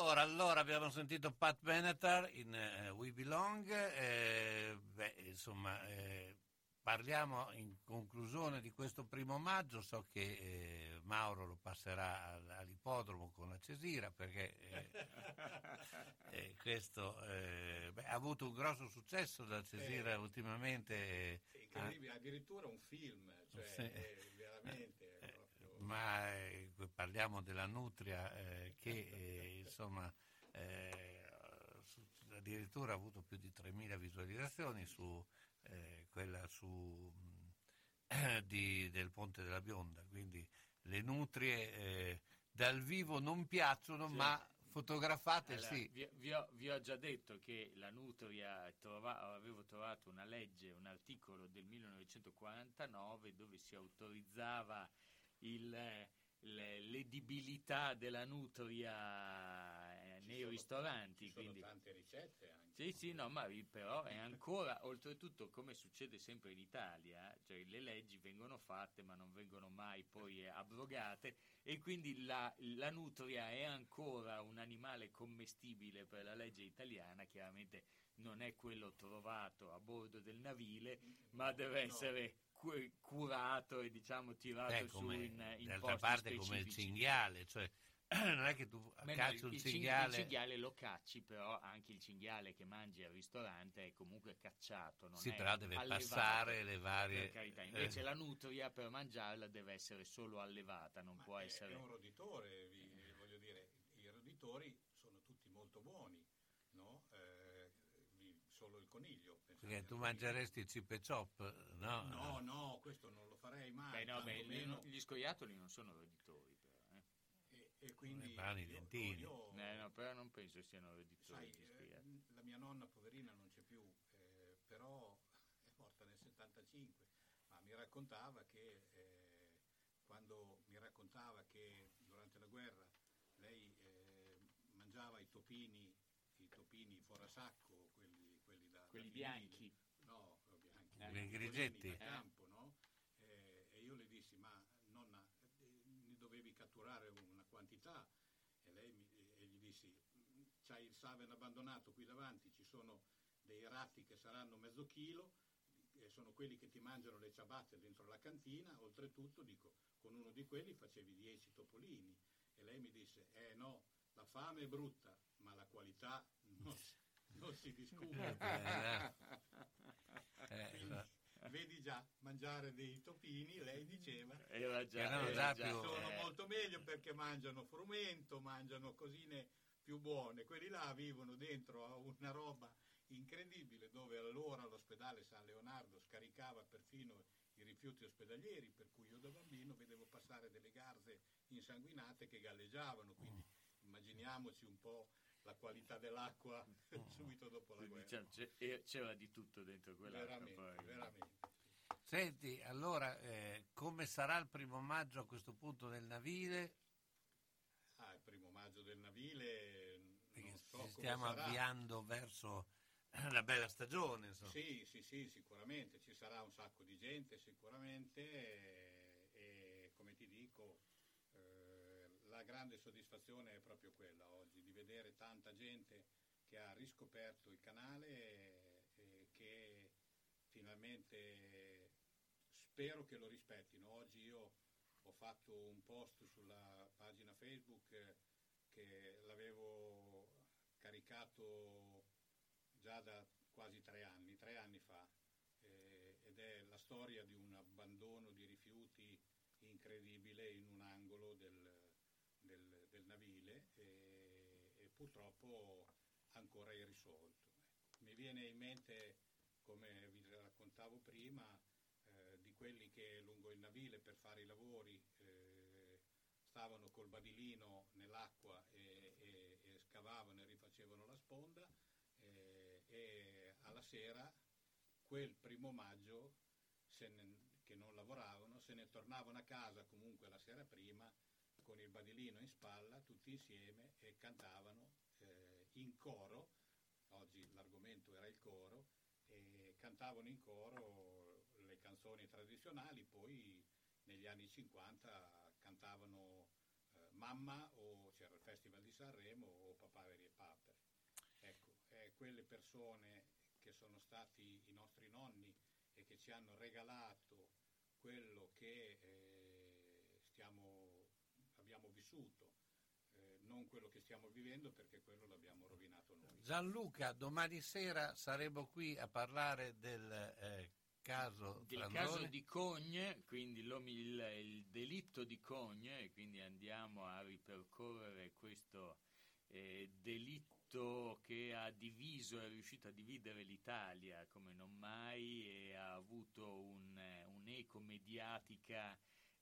Allora, allora abbiamo sentito Pat Benatar in eh, We Belong, eh, beh, insomma, eh, parliamo in conclusione di questo primo maggio, so che eh, Mauro lo passerà al- all'ippodromo con la Cesira perché eh, eh, questo eh, beh, ha avuto un grosso successo la Cesira ultimamente. incredibile, addirittura un film, cioè Sì. veramente ma eh, parliamo della nutria eh, che eh, insomma eh, su- addirittura ha avuto più di 3.000 visualizzazioni su eh, quella su, mh, di- del Ponte della Bionda quindi le nutrie eh, dal vivo non piacciono Sì. ma fotografate Allora, sì vi, vi ho, vi ho già detto che la Nutria trova- avevo trovato una legge, un articolo del 1949 dove si autorizzava il, le- l'edibilità della nutria nei sono- ristoranti. ci sono quindi- tante ricette anche. Sì, sì, no, ma vi- però è ancora, oltretutto, come succede sempre in Italia, cioè le leggi vengono fatte ma non vengono mai poi abrogate e quindi la, la nutria è ancora un animale commestibile per la legge italiana, chiaramente non è quello trovato a bordo del navile, ma deve no. essere cu- curato e diciamo tirato Eh, su come- in, in d'altra parte come il cinghiale cioè non è che tu Beh, no, cacci il, un il cing- cinghiale il cinghiale lo cacci, però anche il cinghiale che mangi al ristorante è comunque cacciato. Non Sì, è però deve allevato, passare le varie- Per carità. Invece eh. la nutria per mangiarla deve essere solo allevata, non può È- essere. È un roditore, vi- voglio dire, i roditori sono tutti molto buoni, no? Eh, vi- solo il coniglio. perché tu mangeresti chip e chop no? No, no, questo non lo farei mai. Beh, no, beh, tantomeno- gli, gli scoiattoli non sono roditori, eh. E, quindi pani, io- dentini. io- Eh, no, però non penso siano roditori Sai, eh, la mia nonna poverina non c'è più, eh, però è morta nel 75, ma mi raccontava che eh, quando mi raccontava che durante la guerra lei eh, mangiava i topini, i topini forasacco, quelli, quelli da Quelli da bianchi. No, bianchi. Eh. quelli grigetti. da campo, no? Eh, e io le dissi, ma nonna, eh, ne dovevi catturare quantità? E lei mi, e gli dissi, c'hai il Saven abbandonato qui davanti, ci sono dei ratti che saranno mezzo chilo, e sono quelli che ti mangiano le ciabatte dentro la cantina, oltretutto dico, con uno di quelli facevi 10 topolini. E lei mi disse, eh no, la fame è brutta, ma la qualità non, si- non si discute. Eh, beh, eh, Quindi. Vedi già, mangiare dei topini, lei diceva, Era già- Erano era già sono eh. molto meglio perché mangiano frumento, mangiano cosine più buone. Quelli là vivono dentro a una roba incredibile dove allora l'ospedale San Leonardo scaricava perfino i rifiuti ospedalieri, per cui io da bambino vedevo passare delle garze insanguinate che galleggiavano, quindi immaginiamoci un po' la qualità dell'acqua subito dopo la guerra. diciamo, c'è- e- c'era di tutto dentro quella Veramente, veramente. Senti, allora, eh, come sarà il primo maggio a questo punto del Navile? Ah, il primo maggio del Navile, non so Ci come stiamo sarà. avviando verso la bella stagione, insomma. Sì, sì, sì, sicuramente ci sarà un sacco di gente, sicuramente, e, e come ti dico, eh, la grande soddisfazione è proprio quella oggi, di vedere tanta gente che ha riscoperto il canale e, e che finalmente spero che lo rispettino. Oggi io ho fatto un post sulla pagina Facebook eh, che l'avevo caricato già da quasi tre anni, tre anni fa, eh, ed è la storia di un abbandono di rifiuti incredibile in un angolo del, del- del navile e, e purtroppo ancora irrisolto. Mi viene in mente, come vi raccontavo prima, eh, di quelli che lungo il navile per fare i lavori eh, stavano col badilino nell'acqua e, e- e scavavano e rifacevano la sponda eh, e alla sera, quel primo maggio, ne- che non lavoravano, se ne tornavano a casa comunque la sera prima con il badilino in spalla, tutti insieme e cantavano eh, in coro, oggi l'argomento era il coro, e cantavano in coro le canzoni tradizionali, poi negli anni 50 cantavano eh, Mamma o c'era il Festival di Sanremo o Papaveri e Papere. Ecco, eh, quelle persone che sono stati i nostri nonni e che ci hanno regalato quello che eh, stiamo, abbiamo vissuto, eh, non quello che stiamo vivendo perché quello l'abbiamo rovinato noi. Gianluca, domani sera saremo qui a parlare del eh, caso del caso di Cogne, quindi il, il delitto di Cogne, e quindi andiamo a ripercorrere questo eh, delitto che ha diviso, è riuscito a dividere l'Italia come non mai e ha avuto un, eh, un'eco mediatica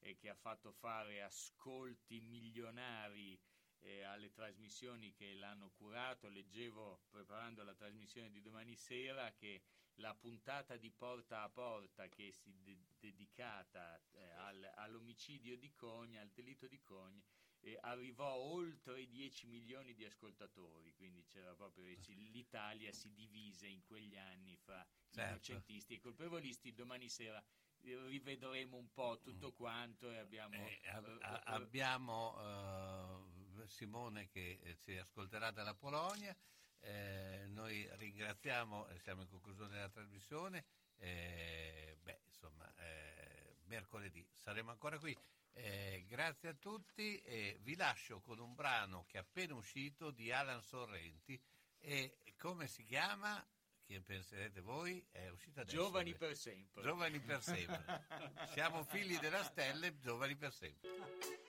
eh, che ha fatto fare ascolti milionari eh, alle trasmissioni che l'hanno curato. Leggevo preparando la trasmissione di domani sera che la puntata di Porta a Porta che si è dedicata eh, al- all'omicidio di Cogna, al delitto di Cogna, eh, arrivò oltre 10 milioni di ascoltatori, quindi c'era proprio l'Italia si divise in quegli anni fra Certo. innocentisti e colpevolisti. Domani sera rivedremo un po' tutto quanto e abbiamo Eh, a- eh, a- eh, abbiamo eh, Simone che eh, ci ascolterà dalla Polonia, eh, noi ringraziamo, siamo in conclusione della trasmissione, eh, beh, insomma, mercoledì saremo ancora qui. Grazie a tutti e vi lascio con un brano che è appena uscito di Alan Sorrenti e come si chiama? Che penserete voi? È uscita adesso. Giovani per sempre. Giovani per sempre. Siamo figli della stelle, giovani per sempre.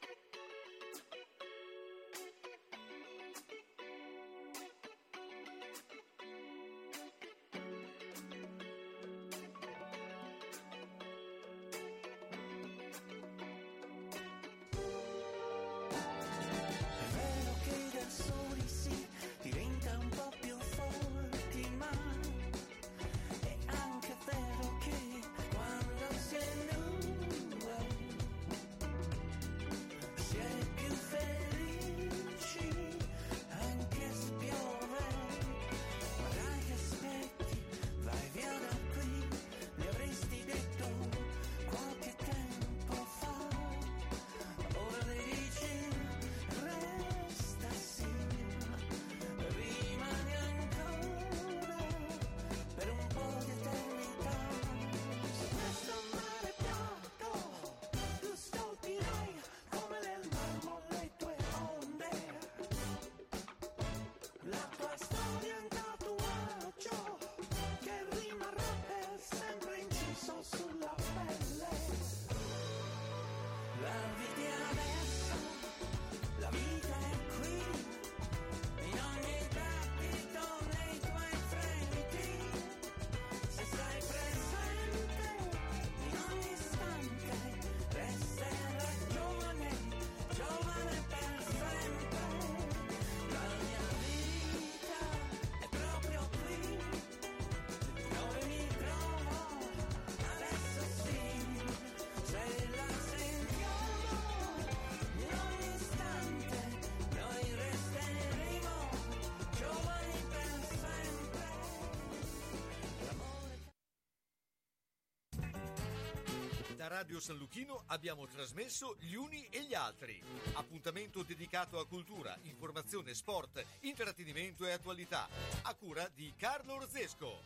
Radio San Luchino abbiamo trasmesso Gli Uni e gli Altri. Appuntamento dedicato a cultura, informazione, sport, intrattenimento e attualità. A cura di Carlo Orzesco.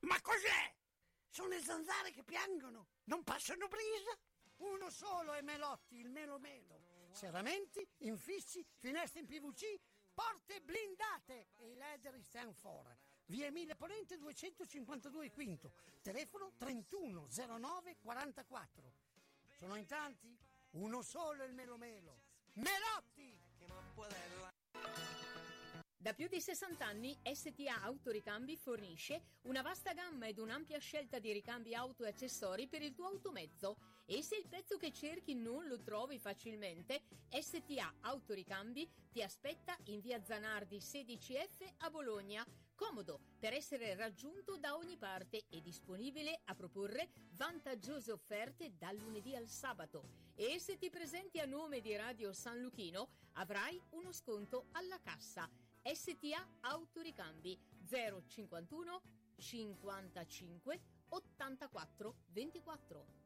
Ma cos'è? Sono le zanzare che piangono, non passano brisa. Uno solo è Melotti, il Melo Melo. Serramenti, infissi, finestre in PVC, porte blindate e i leder stand for. Via Emile Ponente 252 Quinto, telefono 3109 44. Sono in tanti? Uno solo è il Melo Melo. Melotti! Da più di 60 anni STA Autoricambi fornisce una vasta gamma ed un'ampia scelta di ricambi auto e accessori per il tuo automezzo e se il pezzo che cerchi non lo trovi facilmente, STA Autoricambi ti aspetta in via Zanardi 16F a Bologna, comodo per essere raggiunto da ogni parte e disponibile a proporre vantaggiose offerte dal lunedì al sabato. E se ti presenti a nome di Radio San Luchino avrai uno sconto alla cassa. STA Autoricambi 051 55 84 24.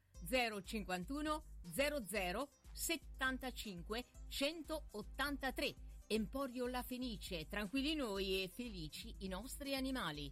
051 00 75 183. Emporio La Fenice, tranquilli noi e felici i nostri animali.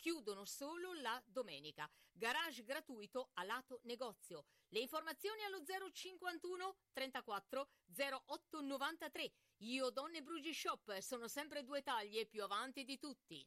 Chiudono solo la domenica. Garage gratuito a lato negozio. Le informazioni allo 051 34 08 93. Io Donne Brugi Shop sono sempre due taglie più avanti di tutti.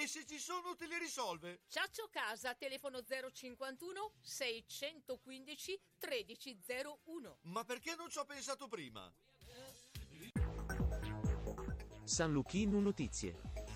e se ci sono te li risolve. Ciaccio Casa, telefono 051 615 1301. Ma perché non ci ho pensato prima? San Luchino Notizie.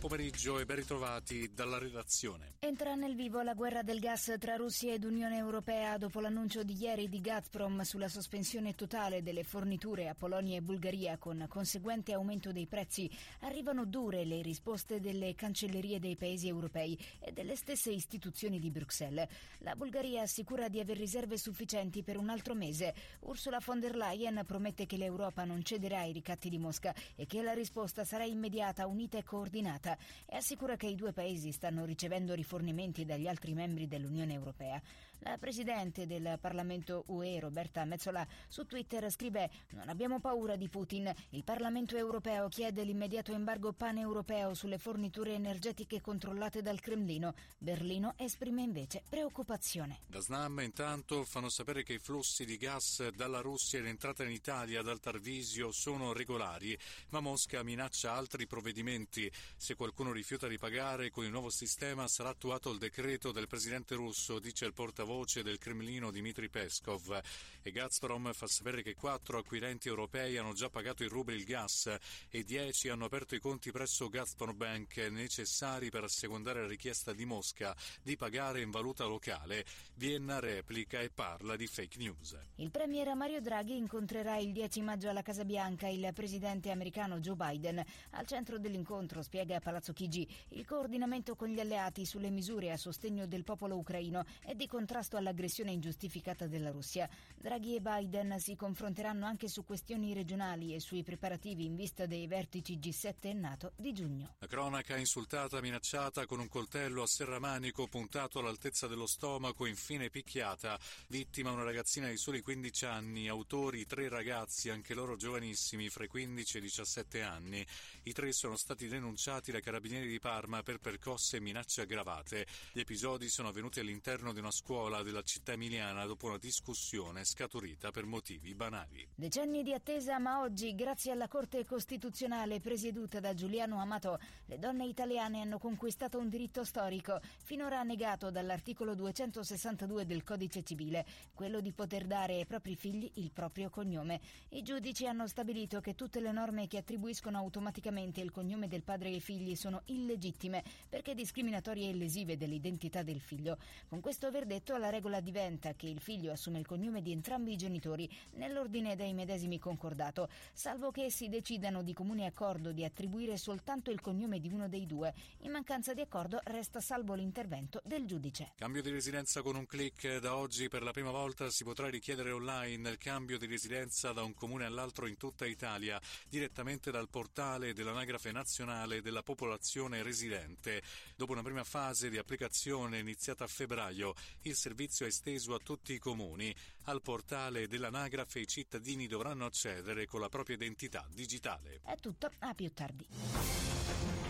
Pomeriggio e ben ritrovati dalla redazione. Entra nel vivo la guerra del gas tra Russia ed Unione Europea dopo l'annuncio di ieri di Gazprom sulla sospensione totale delle forniture a Polonia e Bulgaria con conseguente aumento dei prezzi. Arrivano dure le risposte delle cancellerie dei paesi europei e delle stesse istituzioni di Bruxelles. La Bulgaria assicura di aver riserve sufficienti per un altro mese. Ursula von der Leyen promette che l'Europa non cederà ai ricatti di Mosca e che la risposta sarà immediata, unita e coordinata e assicura che i due paesi stanno ricevendo rifornimenti dagli altri membri dell'Unione Europea. La Presidente del Parlamento UE, Roberta Mezzola, su Twitter scrive Non abbiamo paura di Putin. Il Parlamento europeo chiede l'immediato embargo paneuropeo sulle forniture energetiche controllate dal Cremlino. Berlino esprime invece preoccupazione. Da SNAM intanto fanno sapere che i flussi di gas dalla Russia in entrata in Italia dal Tarvisio sono regolari, ma Mosca minaccia altri provvedimenti. Se qualcuno rifiuta di pagare, con il nuovo sistema sarà attuato il decreto del presidente russo, dice il portavoce portavoce del Cremlino Dmitry Peskov e Gazprom fa sapere che quattro acquirenti europei hanno già pagato in rubli il gas e dieci hanno aperto i conti presso Gazprom Bank necessari per assecondare la richiesta di Mosca di pagare in valuta locale. Vienna replica e parla di fake news. Il premier Mario Draghi incontrerà il 10 maggio alla Casa Bianca il presidente americano Joe Biden. Al centro dell'incontro, spiega a Palazzo Chigi, il coordinamento con gli alleati sulle misure a sostegno del popolo ucraino e di contrasto all'aggressione ingiustificata della Russia. Draghi e Biden si confronteranno anche su questioni regionali e sui preparativi in vista dei vertici G7 e NATO di giugno. La cronaca insultata, minacciata con un coltello a serramanico puntato all'altezza dello stomaco, infine picchiata. Vittima una ragazzina di soli 15 anni, autori tre ragazzi, anche loro giovanissimi, fra i 15 e i 17 anni. I tre sono stati denunciati dai carabinieri di Parma per percosse e minacce aggravate. Gli episodi sono avvenuti all'interno di una scuola della città emiliana dopo una discussione scaturita per motivi banali. Decenni di attesa, ma oggi, grazie alla Corte Costituzionale presieduta da Giuliano Amato, le donne italiane hanno conquistato un diritto storico, finora negato dall'articolo 262 del Codice Civile, quello di poter dare ai propri figli il proprio cognome. I giudici hanno stabilito che tutte le norme che attribuiscono automaticamente il cognome del padre ai figli sono illegittime perché discriminatorie e lesive dell'identità del figlio. Con questo verdetto la regola diventa che il figlio assume il cognome di entrambi i genitori nell'ordine dei medesimi concordato, salvo che essi decidano di comune accordo di attribuire soltanto il cognome di uno dei due. In mancanza di accordo resta salvo l'intervento del giudice. Cambio di residenza con un clic. Da oggi per la prima volta si potrà richiedere online il cambio di residenza da un comune all'altro in tutta Italia, direttamente dal portale dell'Anagrafe Nazionale della Popolazione Residente. Dopo una prima fase di applicazione iniziata a febbraio, il servizio esteso a tutti i comuni. Al portale dell'Anagrafe i cittadini dovranno accedere con la propria identità digitale. È tutto, a più tardi.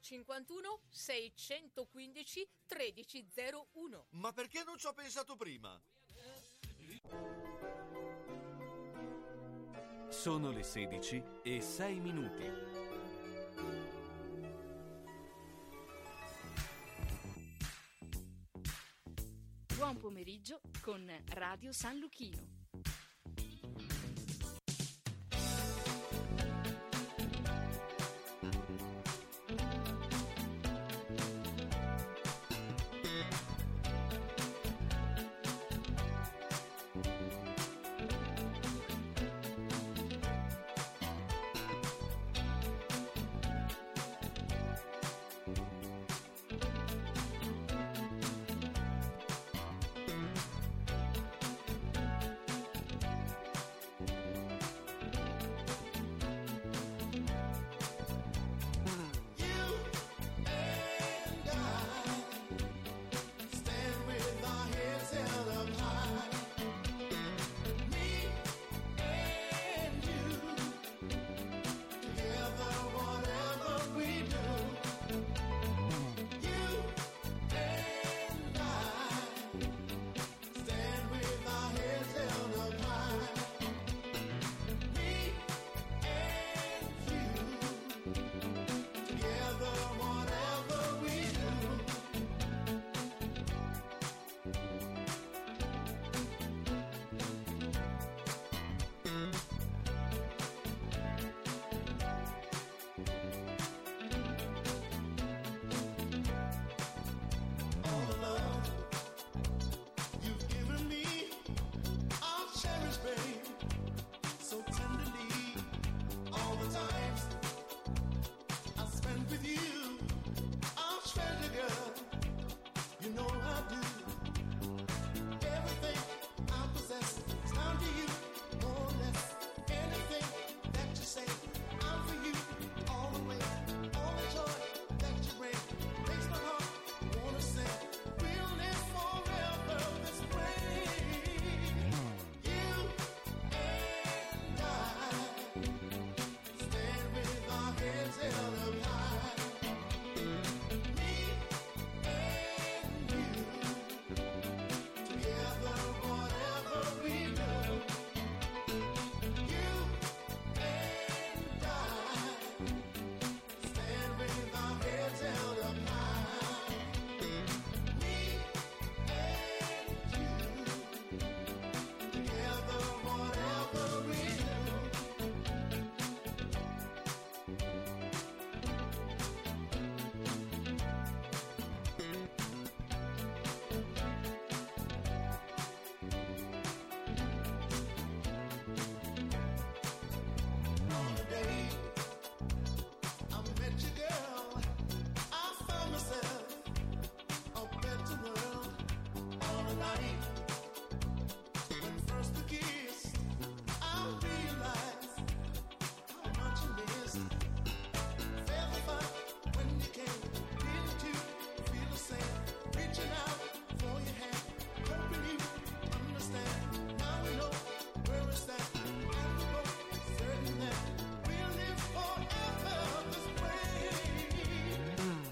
051 615 1301. Ma perché non ci ho pensato prima? Sono le 16 e 6 minuti. Buon pomeriggio con Radio San Luchino.